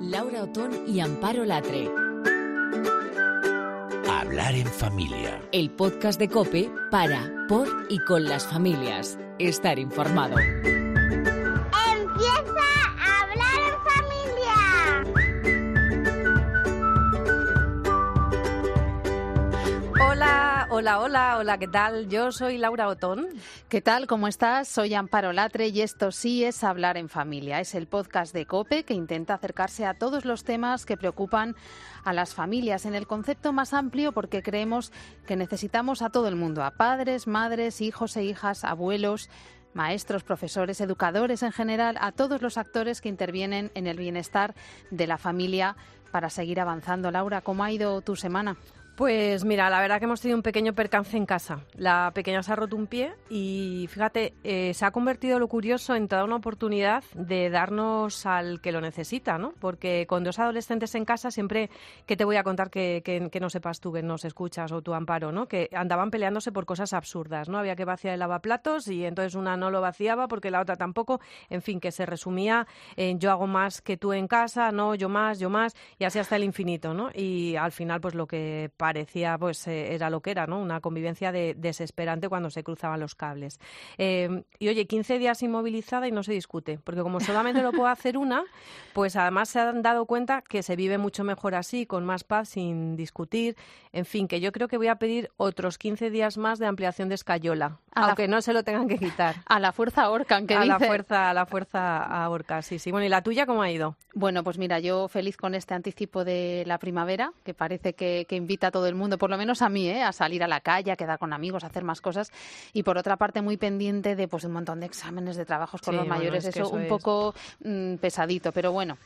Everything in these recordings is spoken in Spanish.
Laura Otón y Amparo Latre. Hablar en familia. El podcast de Cope para, por y con las familias. Estar informado. Hola, hola, hola, ¿qué tal? Yo soy Laura Otón. ¿Qué tal? ¿Cómo estás? Soy Amparo Latre y esto sí es Hablar en Familia. Es el podcast de COPE que intenta acercarse a todos los temas que preocupan a las familias en el concepto más amplio porque creemos que necesitamos a todo el mundo, a padres, madres, hijos e hijas, abuelos, maestros, profesores, educadores en general, a todos los actores que intervienen en el bienestar de la familia para seguir avanzando. Laura, ¿cómo ha ido tu semana? Pues mira, la verdad que hemos tenido un pequeño percance en casa. La pequeña se ha roto un pie y fíjate, eh, se ha convertido lo curioso en toda una oportunidad de darnos al que lo necesita, ¿no? Porque con dos adolescentes en casa siempre que te voy a contar que, que, no sepas tú, que nos escuchas o tu amparo, ¿no? Que andaban peleándose por cosas absurdas, ¿no? Había que vaciar el lavaplatos y entonces una no lo vaciaba porque la otra tampoco. En fin, que se resumía en yo hago más que tú en casa, no, yo más, yo más y así hasta el infinito, ¿no? Y al final, pues lo que parecía pues eh, era lo que era, ¿no? Una convivencia de, desesperante cuando se cruzaban los cables. Em, y oye, 15 días inmovilizada y no se discute, porque como solamente lo puede hacer una, pues además se han dado cuenta que se vive mucho mejor así, con más paz, sin discutir. En fin, que yo creo que voy a pedir otros 15 días más de ampliación de escayola, aunque no se lo tengan que quitar. A la fuerza ahorcan, que A la fuerza, a la fuerza ahorca, sí, sí. Bueno, ¿y la tuya cómo ha ido? Bueno, pues mira, yo feliz con este anticipo de la primavera, que parece que, que invita a todo el mundo, por lo menos a mí, ¿eh? a salir a la calle, a quedar con amigos, a hacer más cosas. Y por otra parte, muy pendiente de pues un montón de exámenes, de trabajos con los mayores, eso, un poco mm, pesadito, pero bueno.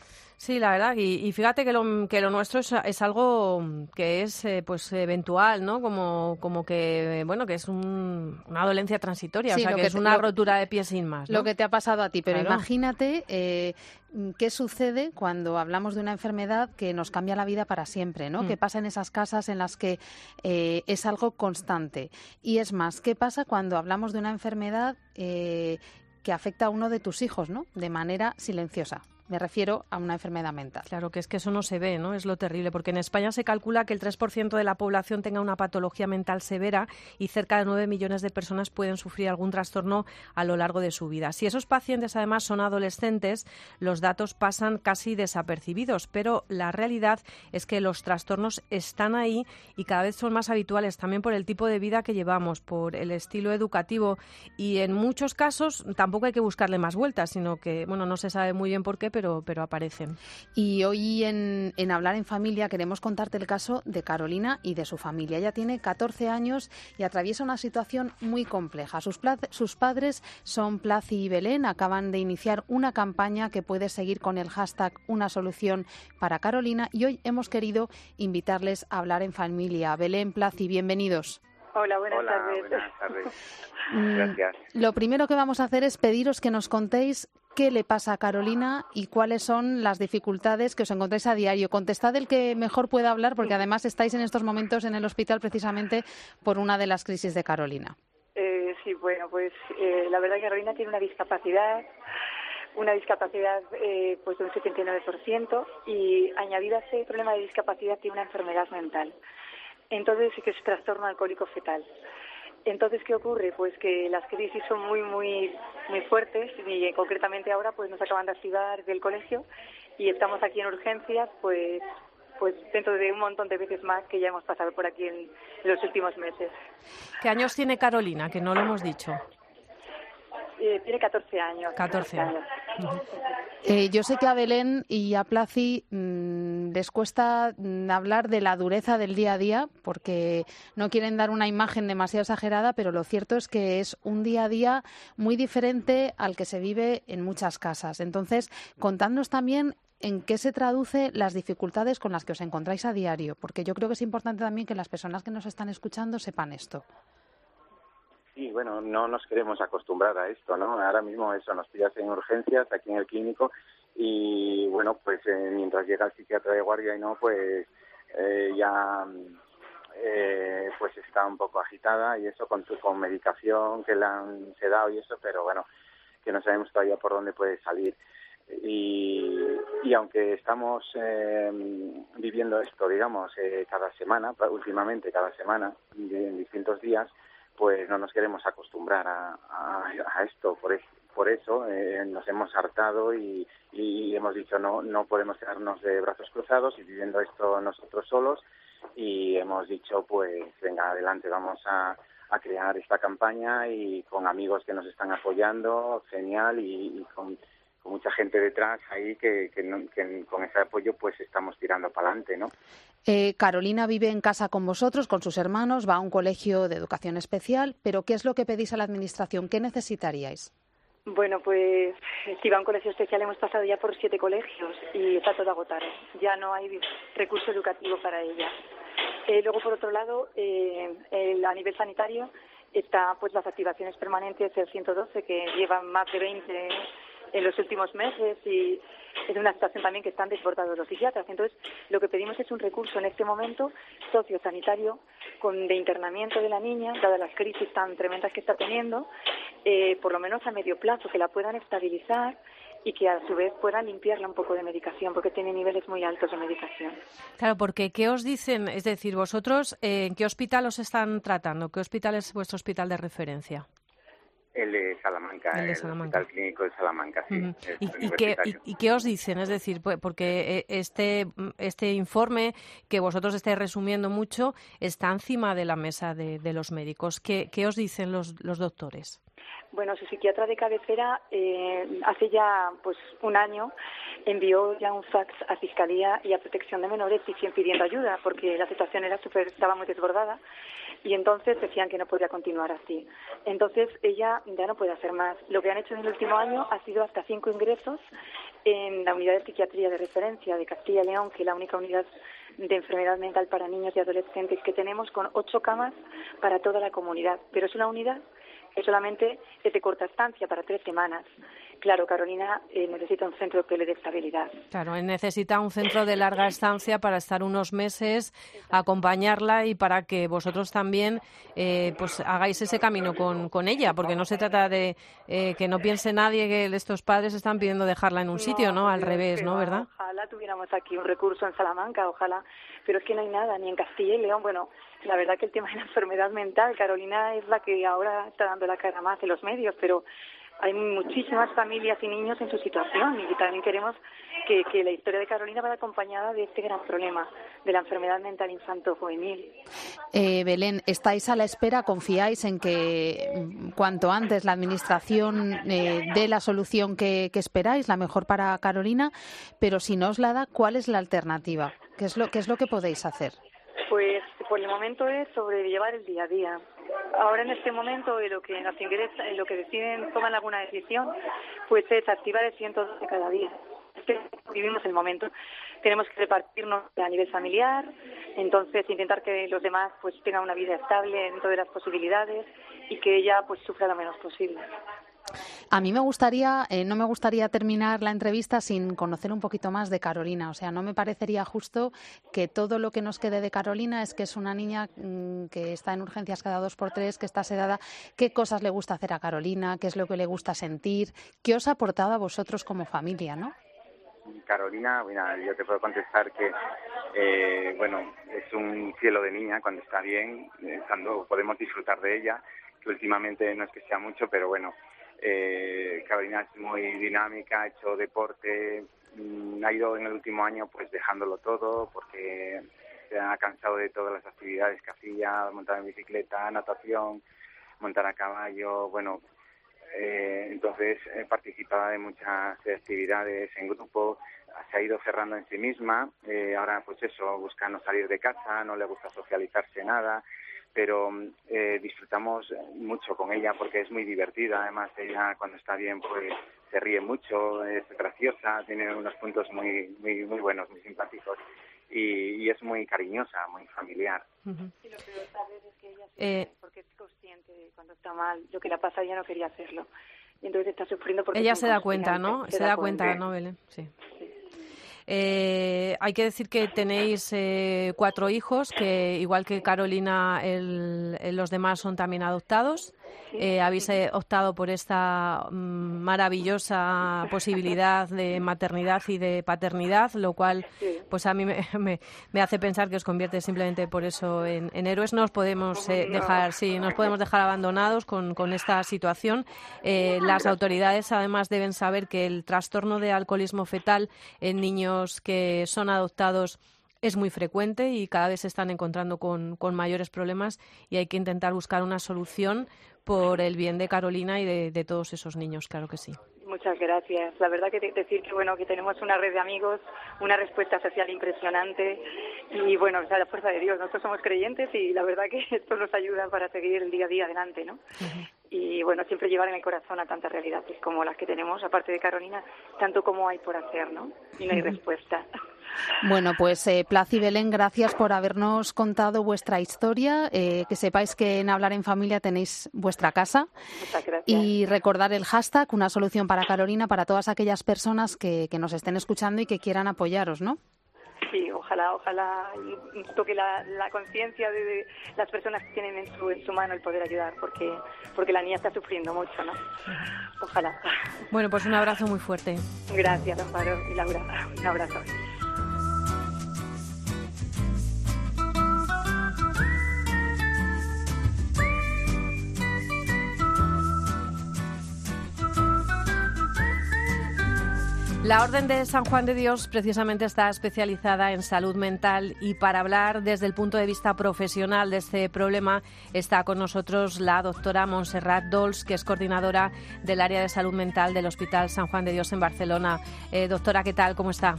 Sí, la verdad, y, fíjate que lo, que lo nuestro es, algo que es eh, pues eventual, ¿no? Como, como que, bueno, que es una dolencia transitoria, o sea, que, es una rotura de pie sin más. Lo que te ha pasado a ti, pero imagínate eh, qué sucede cuando hablamos de una enfermedad que nos cambia la vida para siempre, ¿no? Mm. ¿Qué pasa en esas casas en las que eh, es algo constante? Y es más, ¿qué pasa cuando hablamos de una enfermedad que afecta a uno de tus hijos, ¿no? De manera silenciosa. Me refiero a una enfermedad mental. Claro, que es que eso no se ve, ¿no? Es lo terrible, porque en España se calcula que el 3% de la población tenga una patología mental severa y cerca de 9 millones de personas pueden sufrir algún trastorno a lo largo de su vida. Si esos pacientes además son adolescentes, los datos pasan casi desapercibidos, pero la realidad es que los trastornos están ahí y cada vez son más habituales también por el tipo de vida que llevamos, por el estilo educativo y en muchos casos tampoco hay que buscarle más vueltas, sino que, bueno, no se sabe muy bien por qué, pero pero, aparecen. Y hoy en, Hablar en Familia queremos contarte el caso de Carolina y de su familia. Ella tiene 14 años y atraviesa una situación muy compleja. Sus, padres son Placi y Belén. Acaban de iniciar una campaña que puede seguir con el hashtag Una solución para Carolina y hoy hemos querido invitarles a hablar en familia. Belén, Placi, bienvenidos. Hola, buenas tardes. Mm, Gracias. Lo primero que vamos a hacer es pediros que nos contéis qué le pasa a Carolina y cuáles son las dificultades que os encontráis a diario. Contestad el que mejor pueda hablar, porque además estáis en estos momentos en el hospital precisamente por una de las crisis de Carolina. Eh, sí, bueno, pues eh, la verdad que Carolina tiene una discapacidad una discapacidad eh, pues de un 79% y añadida a ese problema de discapacidad tiene una enfermedad mental. Entonces, que es trastorno alcohólico fetal. Entonces, ¿qué ocurre? Pues que las crisis son muy, muy, muy fuertes y eh, concretamente ahora pues nos acaban de activar del colegio y estamos aquí en urgencias pues pues dentro de un montón de veces más que ya hemos pasado por aquí en los últimos meses. ¿Qué años tiene Carolina? Que no lo hemos dicho. Eh, tiene 14 años. 14 años. Eh, yo sé que a Belén y a Placi mm, les cuesta mm, hablar de la dureza del día a día porque no quieren dar una imagen demasiado exagerada, pero lo cierto es que es un día a día muy diferente al que se vive en muchas casas. Entonces, contadnos también en qué se traduce las dificultades con las que os encontráis a diario, porque yo creo que es importante también que las personas que nos están escuchando sepan esto. Sí, bueno, no nos queremos acostumbrar a esto, ¿no? Ahora mismo eso, nos pillas en urgencias aquí en el clínico y bueno, pues eh, mientras llega el psiquiatra de guardia y no, pues eh, ya eh, pues está un poco agitada y eso con, con medicación que le han sedado y eso, pero bueno, que no sabemos todavía por dónde puede salir. Y, y aunque estamos eh, viviendo esto, digamos, eh, cada semana, últimamente cada semana, en distintos días, pues no nos queremos acostumbrar a, a, esto. Por, por eso eh, nos hemos hartado y, y hemos dicho no, no podemos quedarnos de brazos cruzados y viviendo esto nosotros solos y hemos dicho pues venga adelante vamos a, a crear esta campaña y con amigos que nos están apoyando genial y, con, mucha gente detrás ahí que, que, con ese apoyo pues estamos tirando para adelante no eh, Carolina vive en casa con vosotros con sus hermanos va a un colegio de educación especial pero qué es lo que pedís a la administración qué necesitaríais bueno, pues si va a un colegio especial hemos pasado ya por siete colegios y está todo agotado. Ya no hay recurso educativo para ella. Eh, luego, por otro lado, eh, a nivel sanitario está pues las activaciones permanentes del 112 que llevan más de 20 en los últimos meses y es una situación también que están desbordados los psiquiatras. Entonces, lo que pedimos es un recurso en este momento sociosanitario con de internamiento de la niña, dadas las crisis tan tremendas que está teniendo, eh, por lo menos a medio plazo, que la puedan estabilizar y que a su vez puedan limpiarla un poco de medicación, porque tiene niveles muy altos de medicación. Claro, porque ¿qué os dicen? Es decir, vosotros, eh, ¿en qué hospital os están tratando? ¿Qué hospital es vuestro hospital de referencia? El de Salamanca, el, Hospital Clínico de Salamanca, sí. ¿Y, qué, y, qué, os dicen? Es decir, pues, porque eh, este, este informe, que vosotros estáis resumiendo mucho, está encima de la mesa de, de los médicos. ¿Qué, ¿Qué, os dicen los, los doctores? Bueno, su psiquiatra de cabecera eh, hace ya pues un año envió ya un fax a Fiscalía y a Protección de Menores pidiendo ayuda porque la situación era super, estaba muy desbordada y entonces decían que no podía continuar así. Entonces ella ya no puede hacer más. Lo que han hecho en el último año ha sido hasta cinco ingresos en la unidad de psiquiatría de referencia de Castilla y León, que es la única unidad de enfermedad mental para niños y adolescentes que tenemos, con ocho camas para toda la comunidad. Pero es una unidad que solamente es de corta estancia, para tres semanas. Claro, Carolina eh, necesita un centro que le dé estabilidad. Claro, necesita un centro de larga estancia para estar unos meses, acompañarla y para que vosotros también eh, pues hagáis ese camino con, con ella, porque no se trata de eh, que no piense nadie que estos padres están pidiendo dejarla en un sitio, ¿no? Al revés, ¿no? ¿Verdad? Ojalá tuviéramos aquí un recurso en Salamanca, ojalá, pero es que no hay nada, ni en Castilla y León. Bueno, la verdad que el tema de la enfermedad mental, Carolina es la que ahora está dando la cara más en los medios, pero hay muchísimas familias y niños en su situación y también queremos que, la historia de Carolina vaya acompañada de este gran problema de la enfermedad mental infanto-juvenil. Eh, Belén, estáis a la espera, confiáis en que mm, cuanto antes la Administración eh, dé la solución que, esperáis, la mejor para Carolina, pero si no os la da, ¿cuál es la alternativa? ¿Qué es lo, qué es lo que podéis hacer? Pues por el momento es sobrellevar el día a día. Ahora en este momento en lo que nos ingresa, en lo que deciden, toman alguna decisión, pues es activar el 112 cada día. vivimos el momento. Tenemos que repartirnos a nivel familiar, entonces intentar que los demás pues tengan una vida estable dentro de las posibilidades y que ella pues sufra lo menos posible. A mí me gustaría, eh, no me gustaría terminar la entrevista sin conocer un poquito más de Carolina. O sea, no me parecería justo que todo lo que nos quede de Carolina es que es una niña mm, que está en urgencias cada dos por tres, que está sedada. ¿Qué cosas le gusta hacer a Carolina? ¿Qué es lo que le gusta sentir? ¿Qué os ha aportado a vosotros como familia, no? Carolina, yo te puedo contestar que, eh, bueno, es un cielo de niña cuando está bien, eh, cuando podemos disfrutar de ella, que últimamente no es que sea mucho, pero bueno, eh, Carolina es muy dinámica, ha hecho deporte, mm, ha ido en el último año pues dejándolo todo porque se ha cansado de todas las actividades que hacía, montar en bicicleta, natación, montar a caballo, bueno, eh, entonces eh, participaba de muchas actividades en grupo, se ha ido cerrando en sí misma, eh, ahora pues eso, busca no salir de casa, no le gusta socializarse nada, pero eh, disfrutamos mucho con ella porque es muy divertida. Además, ella cuando está bien, pues se ríe mucho, es graciosa, tiene unos puntos muy, muy, muy buenos, muy simpáticos y, es muy cariñosa, muy familiar. Y lo peor tal vez es que ella eh, porque es consciente de cuando está mal, lo que le pasa ella no quería hacerlo. Y entonces está sufriendo porque ella se da cuenta, ¿no? Se, da, cuenta, ¿no, Belén? sí. Eh, hay que decir que tenéis eh, cuatro hijos, que igual que Carolina, los demás son también adoptados. Eh, habéis eh, optado por esta mm, maravillosa posibilidad de maternidad y de paternidad, lo cual pues a mí me, me, hace pensar que os convierte simplemente por eso en, héroes. No os podemos eh, dejar, sí, nos podemos dejar abandonados con, con esta situación. las autoridades además deben saber que el trastorno de alcoholismo fetal en niños que son adoptados es muy frecuente y cada vez se están encontrando con, con, mayores problemas y hay que intentar buscar una solución por el bien de Carolina y de, todos esos niños, claro que sí. Muchas gracias. La verdad que decir que bueno que tenemos una red de amigos, una respuesta social impresionante y bueno, o sea, la fuerza de Dios. Nosotros somos creyentes y la verdad que esto nos ayuda para seguir el día a día adelante, ¿no? Y bueno, siempre llevar en el corazón a tantas realidades como las que tenemos, aparte de Carolina, tanto como hay por hacer, ¿no? Y no hay respuesta. Bueno, pues eh, Plaza y Belén, gracias por habernos contado vuestra historia. Eh, que sepáis que en Hablar en Familia tenéis vuestra casa. Y recordar el hashtag, una solución para Carolina, para todas aquellas personas que, que nos estén escuchando y que quieran apoyaros, ¿no? Sí, ojalá, ojalá toque la, la conciencia de, las personas que tienen en su, en su mano el poder ayudar, porque, porque la niña está sufriendo mucho, ¿no? Ojalá. Bueno, pues un abrazo muy fuerte. Gracias, Amparo y Laura. Un abrazo. La Orden de San Juan de Dios precisamente está especializada en salud mental y para hablar desde el punto de vista profesional de este problema está con nosotros la doctora Montserrat Dols, que es coordinadora del área de salud mental del Hospital San Juan de Dios en Barcelona. Eh, doctora, ¿qué tal? ¿Cómo está?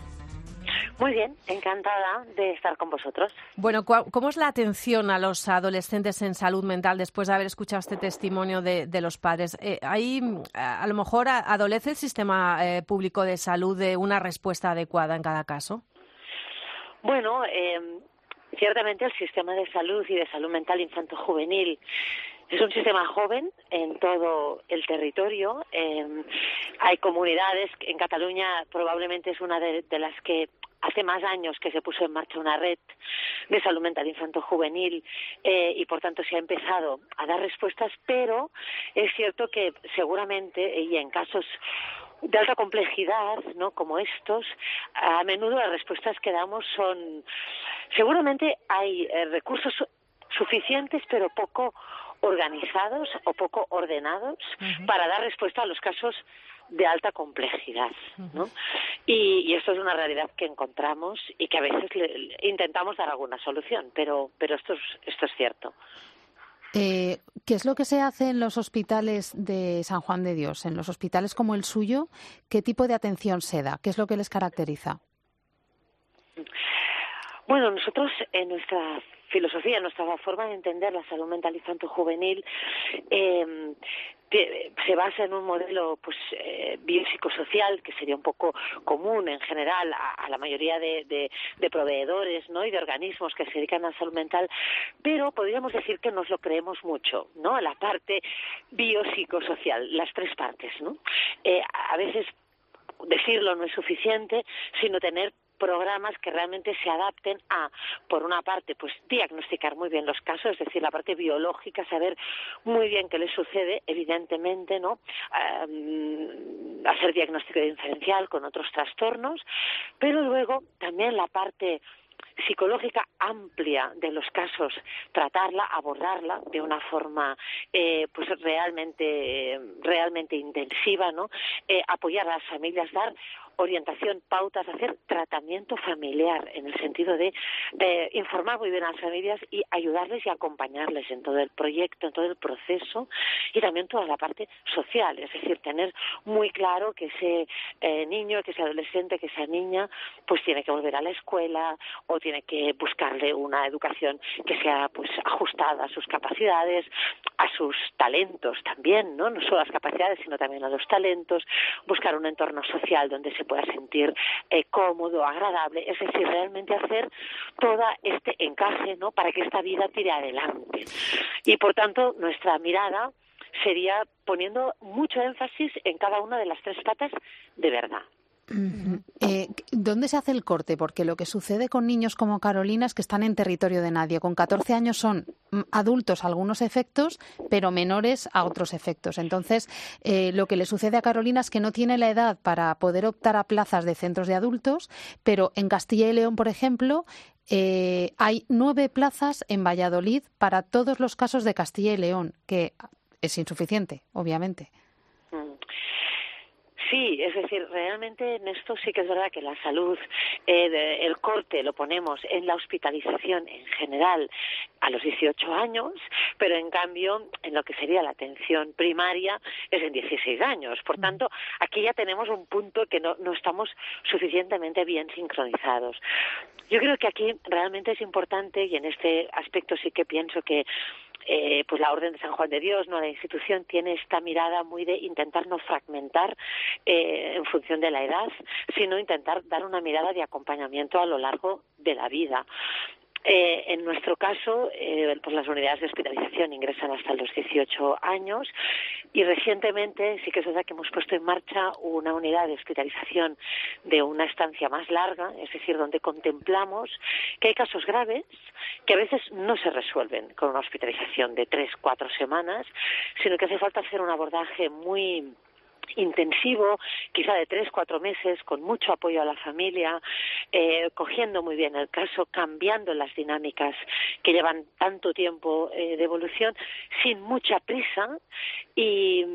Muy bien, encantada de estar con vosotros. Bueno, ¿cómo es la atención a los adolescentes en salud mental después de haber escuchado este testimonio de, los padres? Eh, ¿Ahí a lo mejor adolece el sistema eh, público de salud de una respuesta adecuada en cada caso? Bueno, eh, ciertamente el sistema de salud y de salud mental infanto-juvenil es un sistema joven en todo el territorio. hay comunidades, en Cataluña probablemente es una de, las que hace más años que se puso en marcha una red de salud mental infanto-juvenil eh, y por tanto se ha empezado a dar respuestas, pero es cierto que seguramente y en casos de alta complejidad, ¿no? Como estos, a menudo las respuestas que damos son, seguramente hay eh, recursos suficientes, pero poco organizados o poco ordenados para dar respuesta a los casos de alta complejidad, ¿no? Y, esto es una realidad que encontramos y que a veces intentamos dar alguna solución, pero, pero esto, es, esto es cierto. Eh, ¿Qué es lo que se hace en los hospitales de San Juan de Dios? En los hospitales como el suyo, ¿qué tipo de atención se da? ¿Qué es lo que les caracteriza? Bueno, nosotros en nuestra filosofía, nuestra forma de entender la salud mental infanto-juvenil eh, se basa en un modelo pues eh, biopsicosocial que sería un poco común en general a, la mayoría de, proveedores ¿no? y de organismos que se dedican a la salud mental, pero podríamos decir que nos lo creemos mucho, ¿no? La parte biopsicosocial, las tres partes, ¿no? Eh, a veces decirlo no es suficiente, sino tener programas que realmente se adapten a, por una parte, pues diagnosticar muy bien los casos, es decir, la parte biológica, saber muy bien qué les sucede, evidentemente, ¿no? hacer diagnóstico diferencial con otros trastornos, pero luego también la parte psicológica amplia de los casos, tratarla, abordarla de una forma eh, pues realmente realmente intensiva, ¿no? Eh, apoyar a las familias, dar orientación, pautas, hacer tratamiento familiar en el sentido de informar muy bien a las familias y ayudarles y acompañarles en todo el proyecto, en todo el proceso y también toda la parte social, es decir, tener muy claro que ese eh, niño, que ese adolescente, que esa niña, pues tiene que volver a la escuela o tiene que buscarle una educación que sea pues ajustada a sus capacidades, a sus talentos también, ¿no? No solo a las capacidades, sino también a los talentos, buscar un entorno social donde se pueda sentir eh, cómodo, agradable, es decir, realmente hacer todo este encaje, ¿no? Para que esta vida tire adelante. Y por tanto, nuestra mirada sería poniendo mucho énfasis en cada una de las tres patas de verdad. Eh, ¿Dónde se hace el corte? Porque lo que sucede con niños como Carolina es que están en territorio de nadie. Con 14 años son mm, adultos a algunos efectos, pero menores a otros efectos. Entonces, eh, lo que le sucede a Carolina es que no tiene la edad para poder optar a plazas de centros de adultos, pero en Castilla y León, por ejemplo, eh, hay nueve plazas en Valladolid para todos los casos de Castilla y León, que es insuficiente, obviamente. Sí, es decir, realmente en esto sí que es verdad que la salud, eh, el corte lo ponemos en la hospitalización en general a los 18 años, pero en cambio en lo que sería la atención primaria es en 16 años. Por tanto, aquí ya tenemos un punto que no, no estamos suficientemente bien sincronizados. Yo creo que aquí realmente es importante y en este aspecto sí que pienso que eh, pues la Orden de San Juan de Dios, no la institución, tiene esta mirada muy de intentar no fragmentar eh, en función de la edad, sino intentar dar una mirada de acompañamiento a lo largo de la vida. Eh, en nuestro caso, eh, pues las unidades de hospitalización ingresan hasta los 18 años y recientemente sí que es verdad que hemos puesto en marcha una unidad de hospitalización de una estancia más larga, es decir, donde contemplamos que hay casos graves que a veces no se resuelven con una hospitalización de tres, cuatro semanas, sino que hace falta hacer un abordaje muy intensivo, quizá de tres, cuatro meses, con mucho apoyo a la familia, eh, cogiendo muy bien el caso, cambiando las dinámicas que llevan tanto tiempo eh, de evolución, sin mucha prisa y,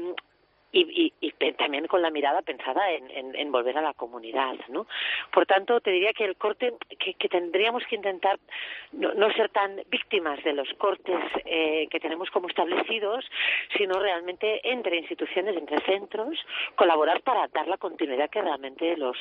y, y, también con la mirada pensada en, en, volver a la comunidad, ¿no? Por tanto, te diría que el corte, que, que tendríamos que intentar no, no, ser tan víctimas de los cortes eh, que tenemos como establecidos, sino realmente entre instituciones, entre centros, colaborar para dar la continuidad que realmente los,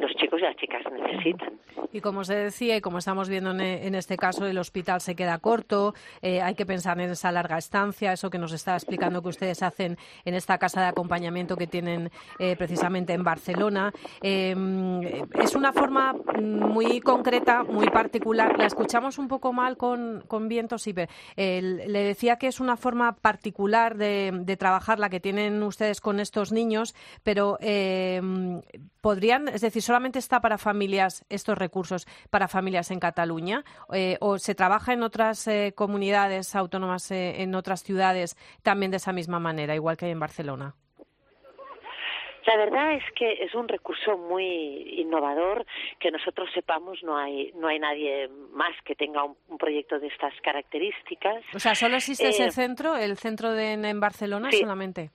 los chicos y las chicas necesitan. Y como se decía, y como estamos viendo en, en este caso, el hospital se queda corto, eh, hay que pensar en esa larga estancia, eso que nos está explicando que ustedes hacen en esta casa de acompañamiento que tienen eh, precisamente en Barcelona. Em, es una forma muy concreta, muy particular. La escuchamos un poco mal con, con Viento Siper. le decía que es una forma particular de, trabajar la que tienen ustedes con estos niños, pero em, podrían, es decir, solamente está para familias estos recursos para familias en Cataluña eh, o se trabaja en otras eh, comunidades autónomas en otras ciudades también de esa misma manera, igual que hay en Barcelona. La verdad es que es un recurso muy innovador que nosotros sepamos no hay no hay nadie más que tenga un, proyecto de estas características. O sea, solo existe ese eh, centro, el centro de en, Barcelona solamente.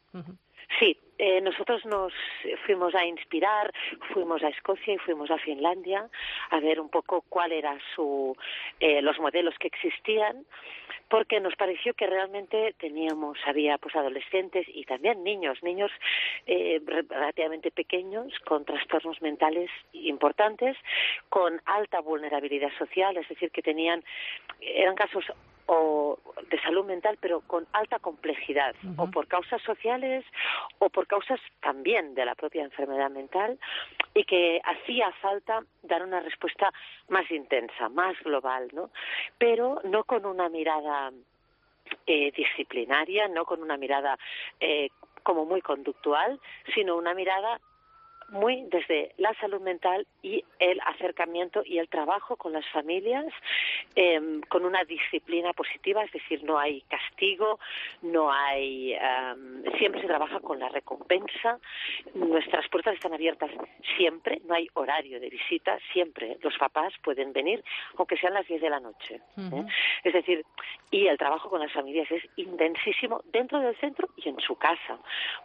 Sí, eh, nosotros nos fuimos a inspirar, fuimos a Escocia y fuimos a Finlandia a ver un poco cuál era su eh, los modelos que existían porque nos pareció que realmente teníamos, había pues adolescentes y también niños, niños eh, relativamente pequeños con trastornos mentales importantes, con alta vulnerabilidad social, es decir, que tenían, eran casos o de salud mental, pero con alta complejidad, o por causas sociales o por causas también de la propia enfermedad mental, y que hacía falta dar una respuesta más intensa, más global, ¿no? Pero no con una mirada eh, disciplinaria, no con una mirada eh, como muy conductual, sino una mirada muy desde la salud mental y el acercamiento y el trabajo con las familias em, con una disciplina positiva, es decir, no hay castigo, no hay em, siempre se trabaja con la recompensa. Nuestras puertas están abiertas siempre, no hay horario de visita, siempre los papás pueden venir aunque sean las 10 de la noche. ¿eh? Es decir, y el trabajo con las familias es intensísimo dentro del centro y en su casa,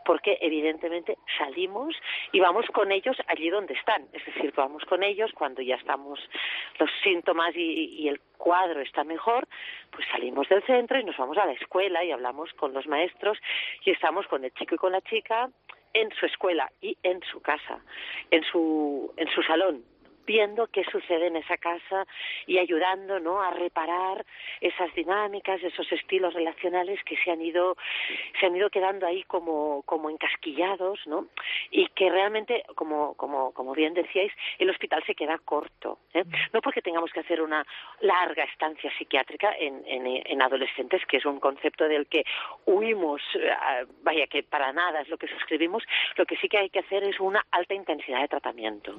porque evidentemente salimos y vamos con ellos allí donde están. Es decir, vamos con ellos cuando ya estamos los síntomas y, el cuadro está mejor, pues salimos del centro y nos vamos a la escuela y hablamos con los maestros y estamos con el chico y con la chica en su escuela y en su casa, en su, en su salón, viendo qué sucede en esa casa y ayudando ¿no? a reparar esas dinámicas, esos estilos relacionales que se han ido, se han ido quedando ahí como, como encasquillados, ¿no? Y que realmente, como, como, como bien decíais, el hospital se queda corto. ¿eh? No porque tengamos que hacer una larga estancia psiquiátrica en, en, en adolescentes, que es un concepto del que huimos, eh, vaya que para nada es lo que suscribimos, lo que sí que hay que hacer es una alta intensidad de tratamiento.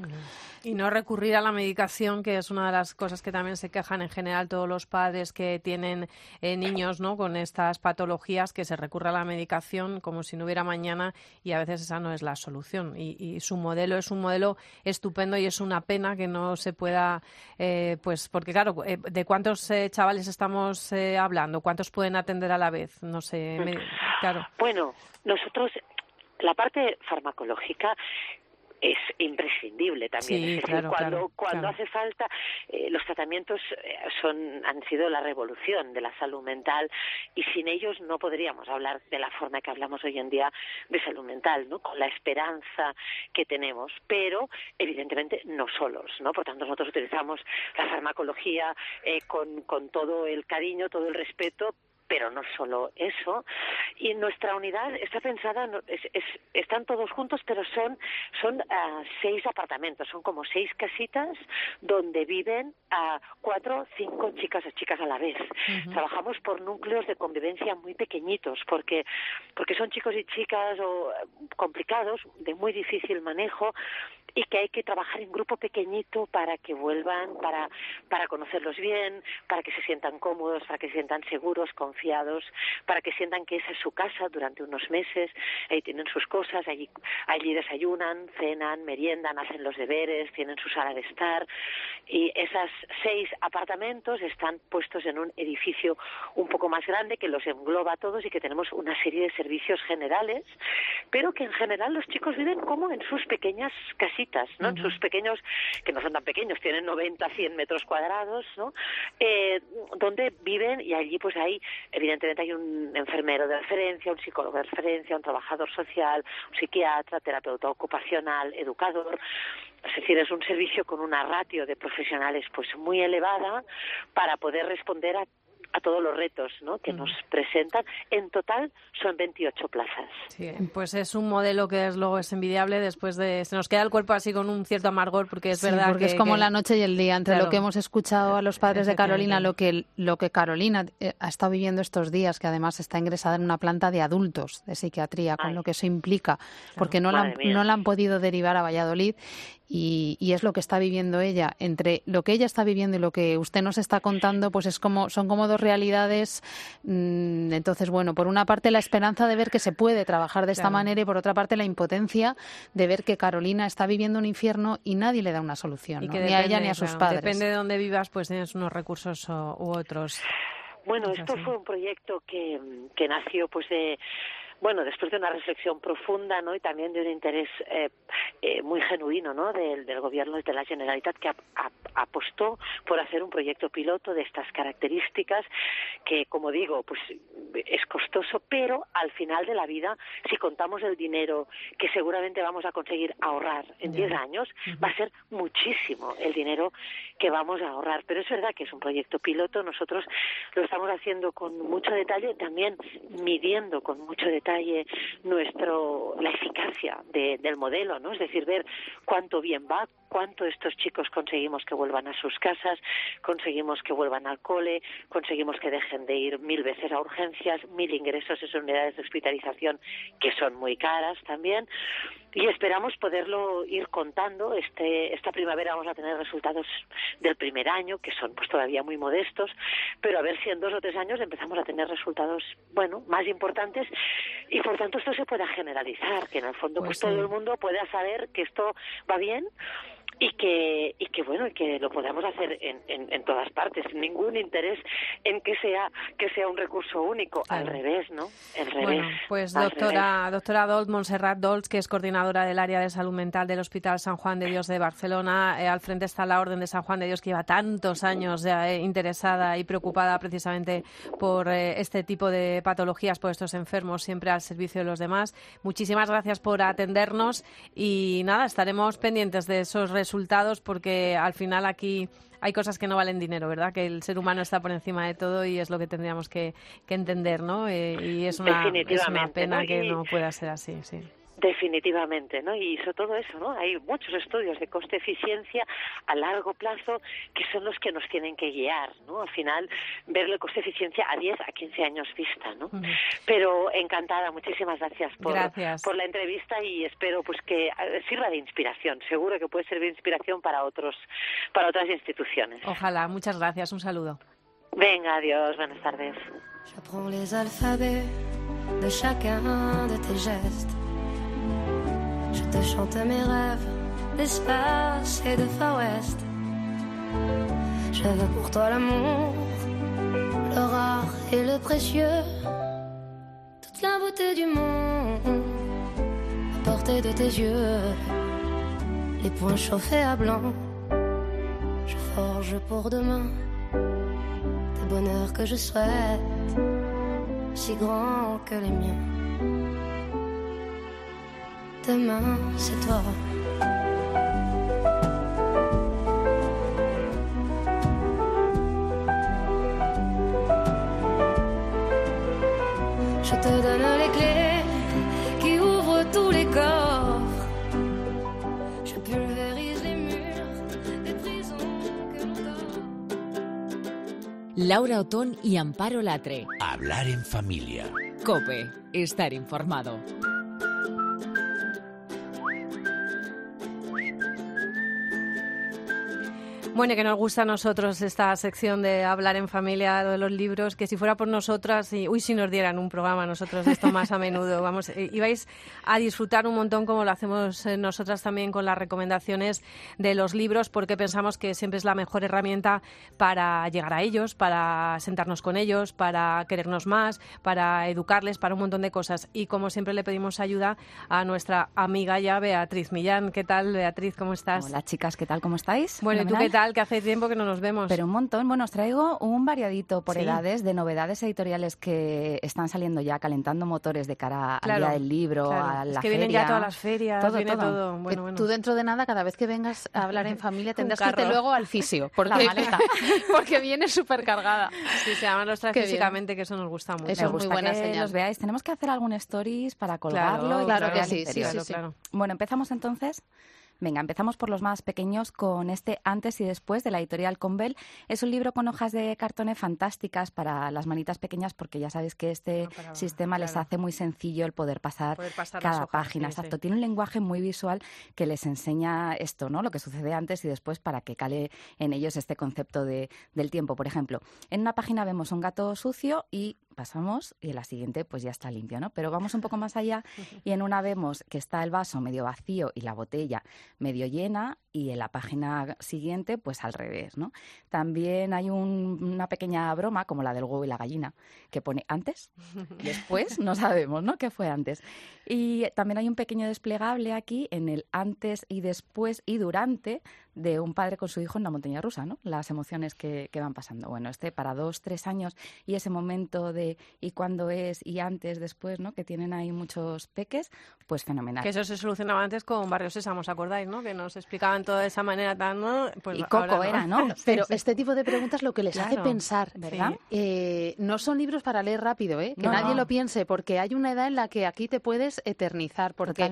Y no recurrir a la medicación, que es una de las cosas que también se quejan en general todos los padres que tienen eh, niños ¿no? con estas patologías, que se recurre a la medicación como si no hubiera mañana y a veces esa no es la solución. Y, su modelo es un modelo estupendo y es una pena que no se pueda, eh, pues porque claro, eh, ¿de cuántos chavales estamos hablando? ¿Cuántos pueden atender a la vez? No sé, claro. Bueno, nosotros la parte farmacológica es imprescindible también. cuando, cuando hace falta, eh, los tratamientos eh, son, han sido la revolución de la salud mental y sin ellos no podríamos hablar de la forma que hablamos hoy en día de salud mental, ¿no? Con la esperanza que tenemos, pero evidentemente no solos, ¿no? Por tanto, nosotros utilizamos la farmacología eh, con, con todo el cariño, todo el respeto, pero no solo eso. Y nuestra unidad está pensada, están todos juntos, pero son, son uh, seis apartamentos, son como seis casitas donde viven a uh, cuatro, cinco chicas o chicas a la vez. Trabajamos por núcleos de convivencia muy pequeñitos, porque, porque son chicos y chicas o, complicados, de muy difícil manejo, y que hay que trabajar en grupo pequeñito para que vuelvan, para, para conocerlos bien, para que se sientan cómodos, para que se sientan seguros, confiados, para que sientan que esa es su casa durante unos meses, ahí tienen sus cosas, allí, allí desayunan, cenan, meriendan, hacen los deberes, tienen su sala de estar. Y esos seis apartamentos están puestos en un edificio un poco más grande que los engloba a todos y que tenemos una serie de servicios generales, pero que en general los chicos viven como en sus pequeñas casitas ¿no? Sus pequeños, que no son tan pequeños, tienen 90, 100 metros cuadrados, ¿no? Eh, donde viven y allí pues hay, evidentemente hay un enfermero de referencia, un psicólogo de referencia, un trabajador social, un psiquiatra, terapeuta ocupacional, educador, es decir, es un servicio con una ratio de profesionales pues muy elevada para poder responder a a todos los retos ¿no? que nos presentan. En total son 28 plazas. Sí, pues es un modelo que es luego es envidiable después de... Se nos queda el cuerpo así con un cierto amargor porque es verdad porque que... es como la noche y el día. Entre lo que hemos escuchado a los padres de Carolina, lo que, lo que Carolina eh, ha estado viviendo estos días, que además está ingresada en una planta de adultos de psiquiatría, con lo que eso implica, porque no la, no la han podido derivar a Valladolid y, y, es lo que está viviendo ella. Entre lo que ella está viviendo y lo que usted nos está contando, pues es como, son como dos realidades. Mm, entonces, bueno, por una parte la esperanza de ver que se puede trabajar de esta manera y por otra parte la impotencia de ver que Carolina está viviendo un infierno y nadie le da una solución, ni a ella ni a sus padres. Depende de dónde vivas, pues tienes unos recursos u otros. Bueno, esto fue un proyecto que, que nació pues de bueno, después de una reflexión profunda, ¿no? Y también de un interés eh, eh, muy genuino, ¿no? Del, del gobierno de la Generalitat que apostó por hacer un proyecto piloto de estas características que, como digo, pues es costoso, pero al final de la vida, si contamos el dinero que seguramente vamos a conseguir ahorrar en 10 años, va a ser muchísimo el dinero que vamos a ahorrar. Pero es verdad que es un proyecto piloto, nosotros lo estamos haciendo con mucho detalle, también midiendo con mucho detalle nuestro la eficacia del modelo, ¿no? Es decir, ver cuánto bien va, cuánto estos chicos conseguimos que vuelvan a sus casas, conseguimos que vuelvan al cole, conseguimos que dejen de ir mil veces a urgencias, mil ingresos en unidades de hospitalización que son muy caras también y esperamos poderlo ir contando. Este, esta primavera vamos a tener resultados del primer año, que son pues todavía muy modestos, pero a ver si en dos o tres años empezamos a tener resultados, bueno, más importantes y por tanto esto se pueda generalizar, que en el fondo pues, pues todo el mundo pueda saber que esto va bien y que y que bueno que lo podamos hacer en, en, todas partes sin ningún interés en que sea que sea un recurso único. Al revés no revés bueno, pues doctora doctora Dolt Montserrat Dolz que es coordinadora del área de salud mental del Hospital San Juan de Dios de Barcelona eh, al frente está la Orden de San Juan de Dios que lleva tantos años ya eh, interesada y preocupada precisamente por eh, este tipo de patologías por estos enfermos siempre al servicio de los demás. Muchísimas gracias por atendernos y nada estaremos pendientes de esos resultados resultados, porque al final aquí hay cosas que no valen dinero, ¿verdad? Que el ser humano está por encima de todo y es lo que tendríamos que, entender, ¿no? Eh, y es una, es una pena que no pueda ser así, sí. Definitivamente, ¿no? Y sobre todo eso, ¿no? Hay muchos estudios de coste-eficiencia a largo plazo que son los que nos tienen que guiar, ¿no? Al final, ver el coste-eficiencia a 10, a 15 años vista, ¿no? Pero encantada, muchísimas gracias por, por la entrevista y espero pues que eh, sirva de inspiración. Seguro que puede servir de inspiración para otros, para otras instituciones. Ojalá, muchas gracias, un saludo. Venga, adiós, buenas tardes. Te chante mes rêves d'espace et de Far West. Je pour toi l'amour, le et le précieux, toute la beauté du monde à portée de tes yeux. Les poings chauffés à blanc, je forge pour demain des bonheurs que je souhaite, si grands que les miens demain, c'est toi. Je te donne les clés qui ouvrent tous les coffres. Je pulvérise les murs des prisons que l'on Laura Otón y Amparo Latre. Hablar en familia. Cope, estar informado. Bueno, que nos gusta a nosotros esta sección de hablar en familia de los libros, que si fuera por nosotras, y, uy, si nos dieran un programa nosotros esto más a menudo, vamos, eh, ibais a disfrutar un montón como lo hacemos eh, nosotras también con las recomendaciones de los libros, porque pensamos que siempre es la mejor herramienta para llegar a ellos, para sentarnos con ellos, para querernos más, para educarles, para un montón de cosas. Y como siempre le pedimos ayuda a nuestra amiga ya Beatriz Millán. ¿Qué tal, Beatriz? ¿Cómo estás? Hola, chicas, ¿qué tal? ¿Cómo estáis? Bueno, ¿y tú qué tal? Que hace tiempo que no nos vemos. Pero un montón. Bueno, os traigo un variadito por edades de novedades editoriales que están saliendo ya, calentando motores de cara al día del libro, a la es que vienen ya todas las ferias, todo, viene todo. Bueno, Tú dentro de nada, cada vez que vengas a hablar en familia, tendrás que irte luego al fisio, por la maleta, porque viene súper cargada. Sí, se llaman los físicamente, que eso nos gusta mucho. Eso es muy buena que los veáis. Tenemos que hacer algún stories para colgarlo. Claro, que sí, sí, sí, Bueno, empezamos entonces. Venga, empezamos por los más pequeños con este Antes y Después de la editorial Convel. Es un libro con hojas de cartón fantásticas para las manitas pequeñas porque ya sabéis que este sistema les hace muy sencillo el poder pasar, cada página. Exacto. Tiene un lenguaje muy visual que les enseña esto, ¿no? Lo que sucede antes y después para que cale en ellos este concepto de, del tiempo. Por ejemplo, en una página vemos un gato sucio y pasamos y en la siguiente pues ya está limpio, ¿no? Pero vamos un poco más allá y en una vemos que está el vaso medio vacío y la botella medio llena y en la página siguiente pues al revés, ¿no? También hay una pequeña broma como la del huevo y la gallina que pone antes, después, no sabemos, ¿no? ¿Qué fue antes? Y también hay un pequeño desplegable aquí en el antes y después y durante de un padre con su hijo en la montaña rusa, ¿no? Las emociones que, van pasando. Bueno, este para dos, tres años y ese momento de y cuándo es y antes, después, ¿no? Que tienen ahí muchos peques, pues fenomenal. Que eso se solucionaba antes con Barrio Sésamo, ¿os acordáis, no? Que nos explicaban todo de esa manera tan, ¿no? Pues y Coco era, ¿no? Pero este tipo de preguntas lo que les hace pensar, ¿verdad? Eh, no son libros para leer rápido, ¿eh? Que nadie lo piense, porque hay una edad en la que aquí te puedes eternizar, porque,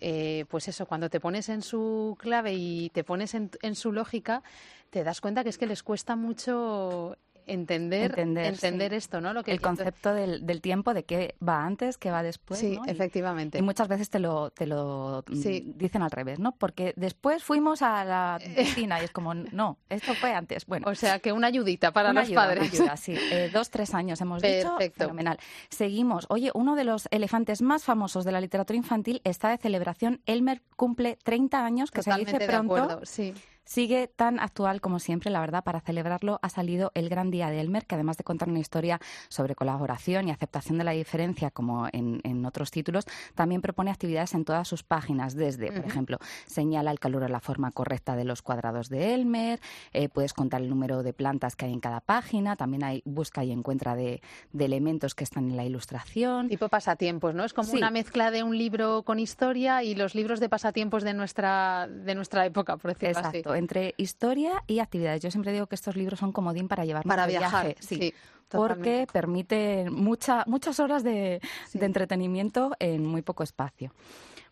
eh, pues eso, cuando te pones en su clave y te pones en, en su lógica, te das cuenta que es que les cuesta mucho entender, entender, esto, ¿no? Lo que el concepto del, del, tiempo, de qué va antes, qué va después. Sí, efectivamente. Y, muchas veces te lo, te lo mm, dicen al revés, ¿no? Porque después fuimos a la piscina y es como, no, esto fue antes. Bueno, o sea, que una ayudita para los padres. Una ayuda, sí. Eh, dos, tres años hemos dicho. Fenomenal. Seguimos. Oye, uno de los elefantes más famosos de la literatura infantil está de celebración. Elmer cumple 30 años, que se dice pronto. sí sigue tan actual como siempre, la verdad, para celebrarlo ha salido el Gran Día de Elmer, que además de contar una historia sobre colaboración y aceptación de la diferencia, como en, otros títulos, también propone actividades en todas sus páginas, desde, por ejemplo, señala el calor o la forma correcta de los cuadrados de Elmer, eh, puedes contar el número de plantas que hay en cada página, también hay busca y encuentra de, elementos que están en la ilustración. Tipo pasatiempos, ¿no? Es como una mezcla de un libro con historia y los libros de pasatiempos de nuestra, de nuestra época, por decirlo Exacto, entre historia y actividades. Yo siempre digo que estos libros son comodín para llevar para viajar, viaje. sí. porque permite mucha, muchas horas de, de entretenimiento en muy poco espacio.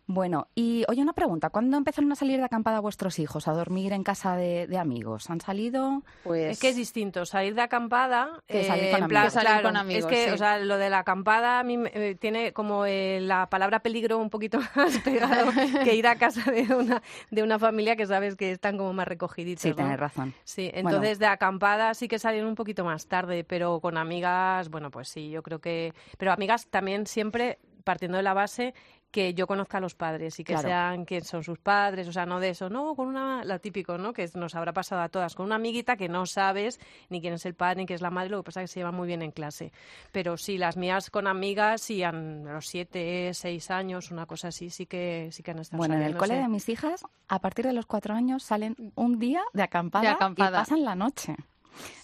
Bueno, y oye, una pregunta. ¿Cuándo empezaron a salir de acampada vuestros hijos a dormir en casa de, amigos? ¿Han salido? Pues... Es que es distinto. Salir de acampada... Que salir eh, con amigos. con amigos. Es que, o sea, lo de la acampada a mí eh, tiene como eh, la palabra peligro un poquito más pegado que ir a casa de una, de una familia que sabes que están como más recogiditos, Sí, tienes razón. Sí, entonces de acampada sí que salieron un poquito más tarde, pero con amigas, bueno, pues sí, yo creo que... Pero amigas también siempre partiendo de la base que yo conozca a los padres y que sean quién son sus padres, o sea, no de eso, no, con una, lo típico, ¿no? Que nos habrá pasado a todas, con una amiguita que no sabes ni quién es el padre ni quién es la madre, lo que pasa es que se llevan muy bien en clase. Pero sí, las mías con amigas y a los siete, seis años, una cosa así, sí que, sí que han estado Bueno, en el cole de mis hijas, a partir de los cuatro años salen un día de acampada, acampada. y pasan la noche.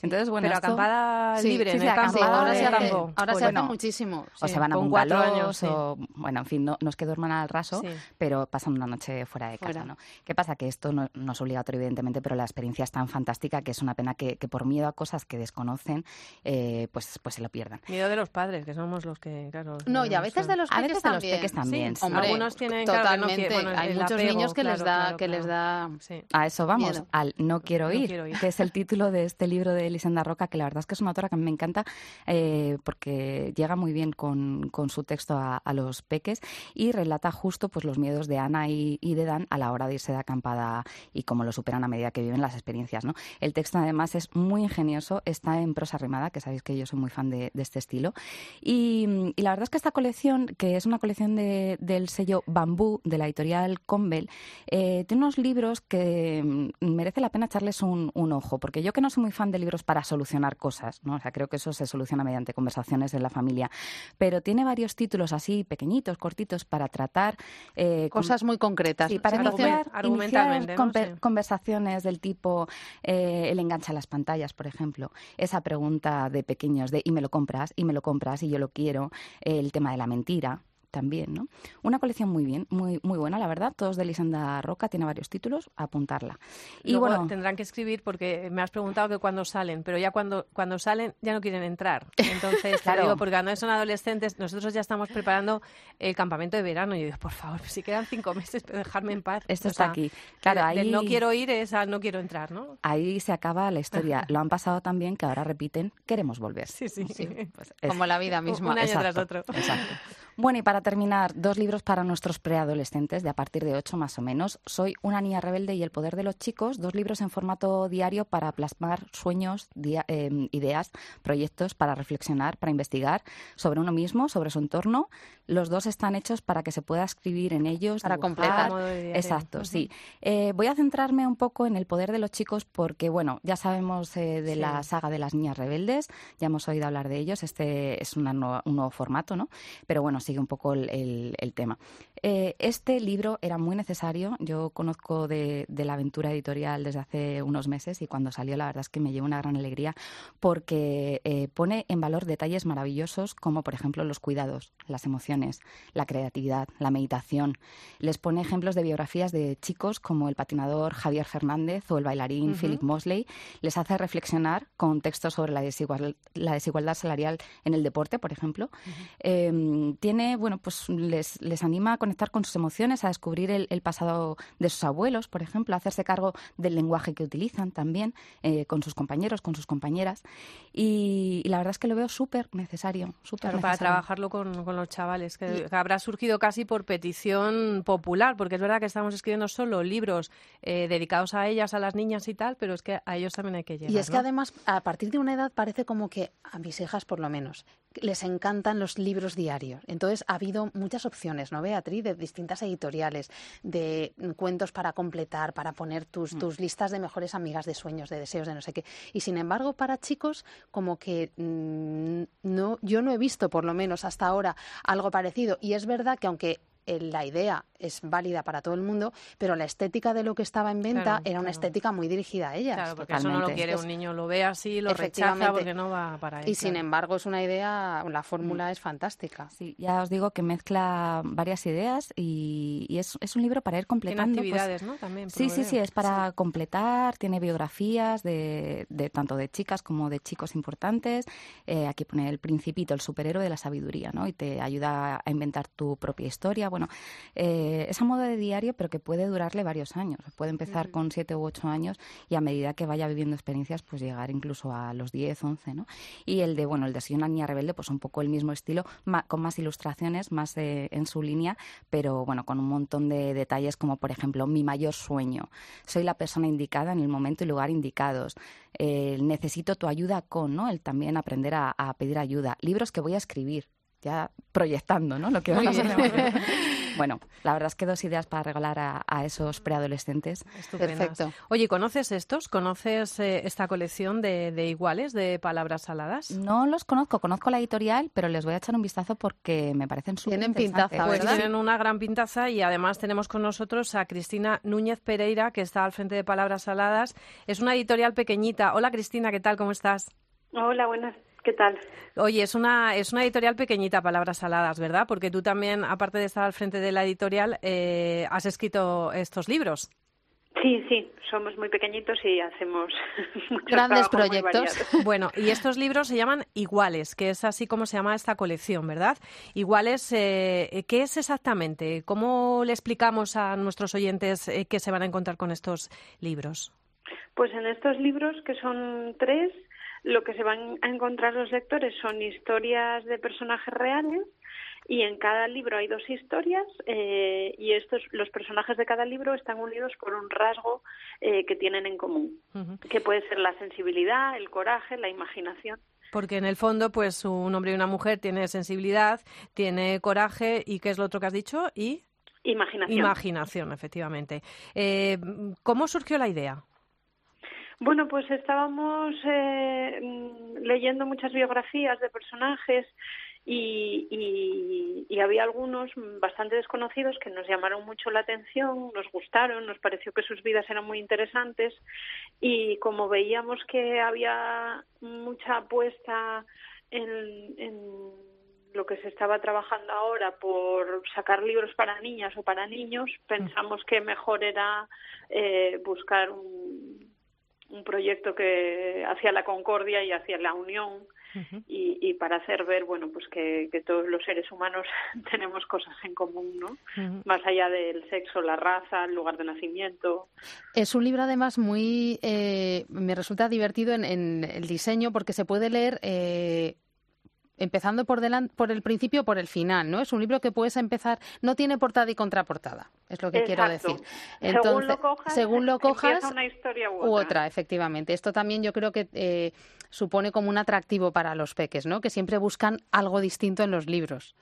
Entonces, bueno, pero acampada libre sí, en el campo. ahora, se hace, ahora se hace muchísimo. O se van a bungalows, o bueno, en fin, no, no es que duerman al raso, pero pasan una noche fuera de casa, ¿no? ¿Qué pasa? Que esto no, es obligatorio, evidentemente, pero la experiencia es tan fantástica que es una pena que, que por miedo a cosas que desconocen, eh, pues, pues se lo pierdan. Miedo de los padres, que somos los que, claro... No, y a veces de los peques también. De los peques también. Hombre, Algunos tienen, totalmente. Claro, no Hay muchos niños que les da... que les da a eso vamos, al no quiero, ir, que es el título de este libro de Elisenda Roca que la verdad es que es una autora que a mí me encanta eh, porque llega muy bien con, su texto a, los peques y relata justo pues los miedos de Ana y, de Dan a la hora de irse de acampada y cómo lo superan a medida que viven las experiencias. ¿no? El texto además es muy ingenioso, está en prosa rimada, que sabéis que yo soy muy fan de, este estilo. Y, la verdad es que esta colección, que es una colección del sello Bambú de la editorial Convel, eh, tiene unos libros que mm, merece la pena echarles un, un ojo, porque yo que no soy muy fan de libros para solucionar cosas, ¿no? O sea, creo que eso se soluciona mediante conversaciones en la familia. Pero tiene varios títulos así, pequeñitos, cortitos, para tratar... Eh, cosas muy concretas. Sí, para iniciar, iniciar conversaciones del tipo, eh, el engancha a las pantallas, por ejemplo. Esa pregunta de pequeños de, ¿y me lo compras? ¿y me lo compras? ¿y yo lo quiero? El tema de la mentira también, ¿no? Una colección muy bien, muy muy buena, la verdad. Todos de Lisanda Roca, tiene varios títulos, apuntarla. Y bueno, tendrán que escribir porque me has preguntado que cuando salen, pero ya cuando cuando salen ya no quieren entrar. Entonces, claro, porque cuando son adolescentes, nosotros ya estamos preparando el campamento de verano y yo digo, por favor, si quedan cinco meses, dejarme en paz. Esto está aquí. Claro, ahí no quiero ir es no quiero entrar, ¿no? Ahí se acaba la historia. Lo han pasado también que ahora repiten, queremos volver. Sí, sí. sí. Pues Como la vida misma. Un año tras otro. Exacto. Bueno, y para terminar, dos libros para nuestros preadolescentes de a partir de ocho más o menos. Soy una niña rebelde y el poder de los chicos, dos libros en formato diario para plasmar sueños, em, ideas, proyectos, para reflexionar, para investigar sobre uno mismo, sobre su entorno. Los dos están hechos para que se pueda escribir en ellos. Para completar. Exacto, sí. Eh, voy a centrarme un poco en el poder de los chicos porque, bueno, ya sabemos eh, de la saga de las niñas rebeldes, ya hemos oído hablar de ellos, este es un nuevo formato, ¿no? Pero bueno, sigue un poco el, tema. Eh, este libro era muy necesario. Yo conozco de, la aventura editorial desde hace unos meses y cuando salió la verdad es que me llevó una gran alegría porque eh, pone en valor detalles maravillosos como por ejemplo los cuidados, las emociones, la creatividad, la meditación. Les pone ejemplos de biografías de chicos como el patinador Javier Fernández o el bailarín Philip Mosley. Les hace reflexionar con textos sobre la, la desigualdad salarial en el deporte, por ejemplo. Em, tiene, bueno, pues les, les anima a conectar con sus emociones, a descubrir el, pasado de sus abuelos, por ejemplo, a hacerse cargo del lenguaje que utilizan también eh, con sus compañeros, con sus compañeras. Y, la verdad es que lo veo súper necesario, súper Para trabajarlo con, con los chavales, que, habrá surgido casi por petición popular, porque es verdad que estamos escribiendo solo libros eh, dedicados a ellas, a las niñas y tal, pero es que a ellos también hay que llegar. Y es que además, a partir de una edad parece como que a mis hijas, por lo menos, les encantan los libros diarios. Entonces ha habido muchas opciones, ¿no, Beatriz? De distintas editoriales, de cuentos para completar, para poner tus, mm. tus listas de mejores amigas, de sueños, de deseos, de no sé qué. Y sin embargo, para chicos, como que mm, no, yo no he visto, por lo menos hasta ahora, algo parecido. Y es verdad que aunque la idea es válida para todo el mundo, pero la estética de lo que estaba en venta era una estética muy dirigida a ellas. Claro, porque eso no lo quiere un niño, lo ve así, lo rechaza porque no va para ahí. Y sin embargo es una idea, la fórmula mm. es fantástica. Sí, ya os digo que mezcla varias ideas y, es, es, un libro para ir completando. Tiene pues. También. Sí, sí, sí, es para completar, tiene biografías de, de, tanto de chicas como de chicos importantes. Eh, aquí pone el principito, el superhéroe de la sabiduría, ¿no? Y te ayuda a inventar tu propia historia. Bueno, eh, eh, es a modo de diario, pero que puede durarle varios años. Puede empezar con siete u ocho años y a medida que vaya viviendo experiencias, pues llegar incluso a los diez, once, ¿no? Y el de, bueno, el de Soy una niña rebelde, pues un poco el mismo estilo, con más ilustraciones, más en su línea, pero bueno, con un montón de detalles como, por ejemplo, mi mayor sueño. Soy la persona indicada en el momento y lugar indicados. necesito tu ayuda con, ¿no? El también aprender a, a pedir ayuda. Libros que voy a escribir ya proyectando, ¿no? Lo que vamos a hacer. Bueno, la verdad es que dos ideas para regalar a, esos preadolescentes. Perfecto. Oye, ¿conoces estos? ¿Conoces eh, esta colección de, iguales, de palabras saladas? No los conozco, conozco la editorial, pero les voy a echar un vistazo porque me parecen súper Tienen pintaza, pues tienen una gran pintaza y además tenemos con nosotros a Cristina Núñez Pereira, que está al frente de Palabras Saladas. Es una editorial pequeñita. Hola Cristina, ¿qué tal? ¿Cómo estás? Hola, buenas ¿Qué tal? Oye, es una, es una editorial pequeñita, Palabras Saladas, ¿verdad? Porque tú también, aparte de estar al frente de la editorial, eh, has escrito estos libros. Sí, sí, somos muy pequeñitos y hacemos muchos grandes proyectos. Bueno, y estos libros se llaman Iguales, que es así como se llama esta colección, ¿verdad? Iguales, eh, ¿qué es exactamente? ¿Cómo le explicamos a nuestros oyentes eh, qué se van a encontrar con estos libros? Pues en estos libros, que son tres, lo que se van a encontrar los lectores son historias de personajes reales y en cada libro hay dos historias eh, y estos los personajes de cada libro están unidos por un rasgo eh, que tienen en común que puede ser la sensibilidad el coraje la imaginación. Porque en el fondo pues un hombre y una mujer tiene sensibilidad tiene coraje y qué es lo otro que has dicho y imaginación. imaginación efectivamente. Eh, cómo surgió la idea bueno, pues estábamos eh, mm, leyendo muchas biografías de personajes y, y, había algunos bastante desconocidos que nos llamaron mucho la atención, nos gustaron, nos pareció que sus vidas eran muy interesantes y como veíamos que había mucha apuesta en, en lo que se estaba trabajando ahora por sacar libros para niñas o para niños, pensamos que mejor era eh, buscar un, un proyecto que hacía la concordia y hacia la unión y, para hacer ver, bueno, pues que, todos los seres humanos tenemos cosas en común, ¿no? Más allá del sexo, la raza, el lugar de nacimiento. Es un libro además muy, eh, me resulta divertido en, en, el diseño porque se puede leer eh, empezando por, por el principio o por el final, ¿no? Es un libro que puedes empezar, no tiene portada y contraportada, es lo que quiero decir. Entonces, según lo cojas, una historia u otra. efectivamente. Esto también yo creo que eh, supone como un atractivo para los peques, ¿no? Que siempre buscan algo distinto en los libros.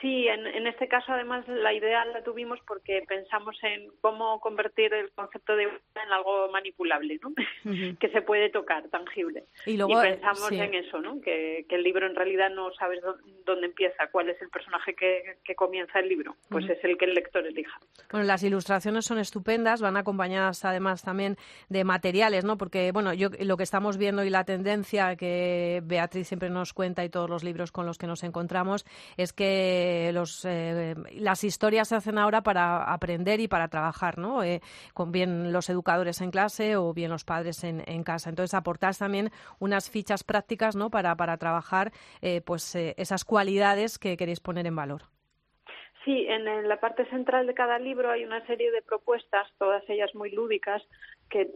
Sí, en, en, este caso además la idea la tuvimos porque pensamos en cómo convertir el concepto de en algo manipulable, ¿no? que se puede tocar, tangible. Y, luego, pensamos en eso, ¿no? Que, el libro en realidad no sabes dónde empieza, cuál es el personaje que, comienza el libro, pues es el que el lector elija. Bueno, las ilustraciones son estupendas, van acompañadas además también de materiales, ¿no? Porque, bueno, yo lo que estamos viendo y la tendencia que Beatriz siempre nos cuenta y todos los libros con los que nos encontramos es que eh, los, eh, las historias se hacen ahora para aprender y para trabajar, ¿no? Eh, con bien los educadores en clase o bien los padres en, en casa. Entonces, aportar también unas fichas prácticas, ¿no? Para, para trabajar, pues, esas cualidades que queréis poner en valor. Sí, en, la parte central de cada libro hay una serie de propuestas, todas ellas muy lúdicas, que,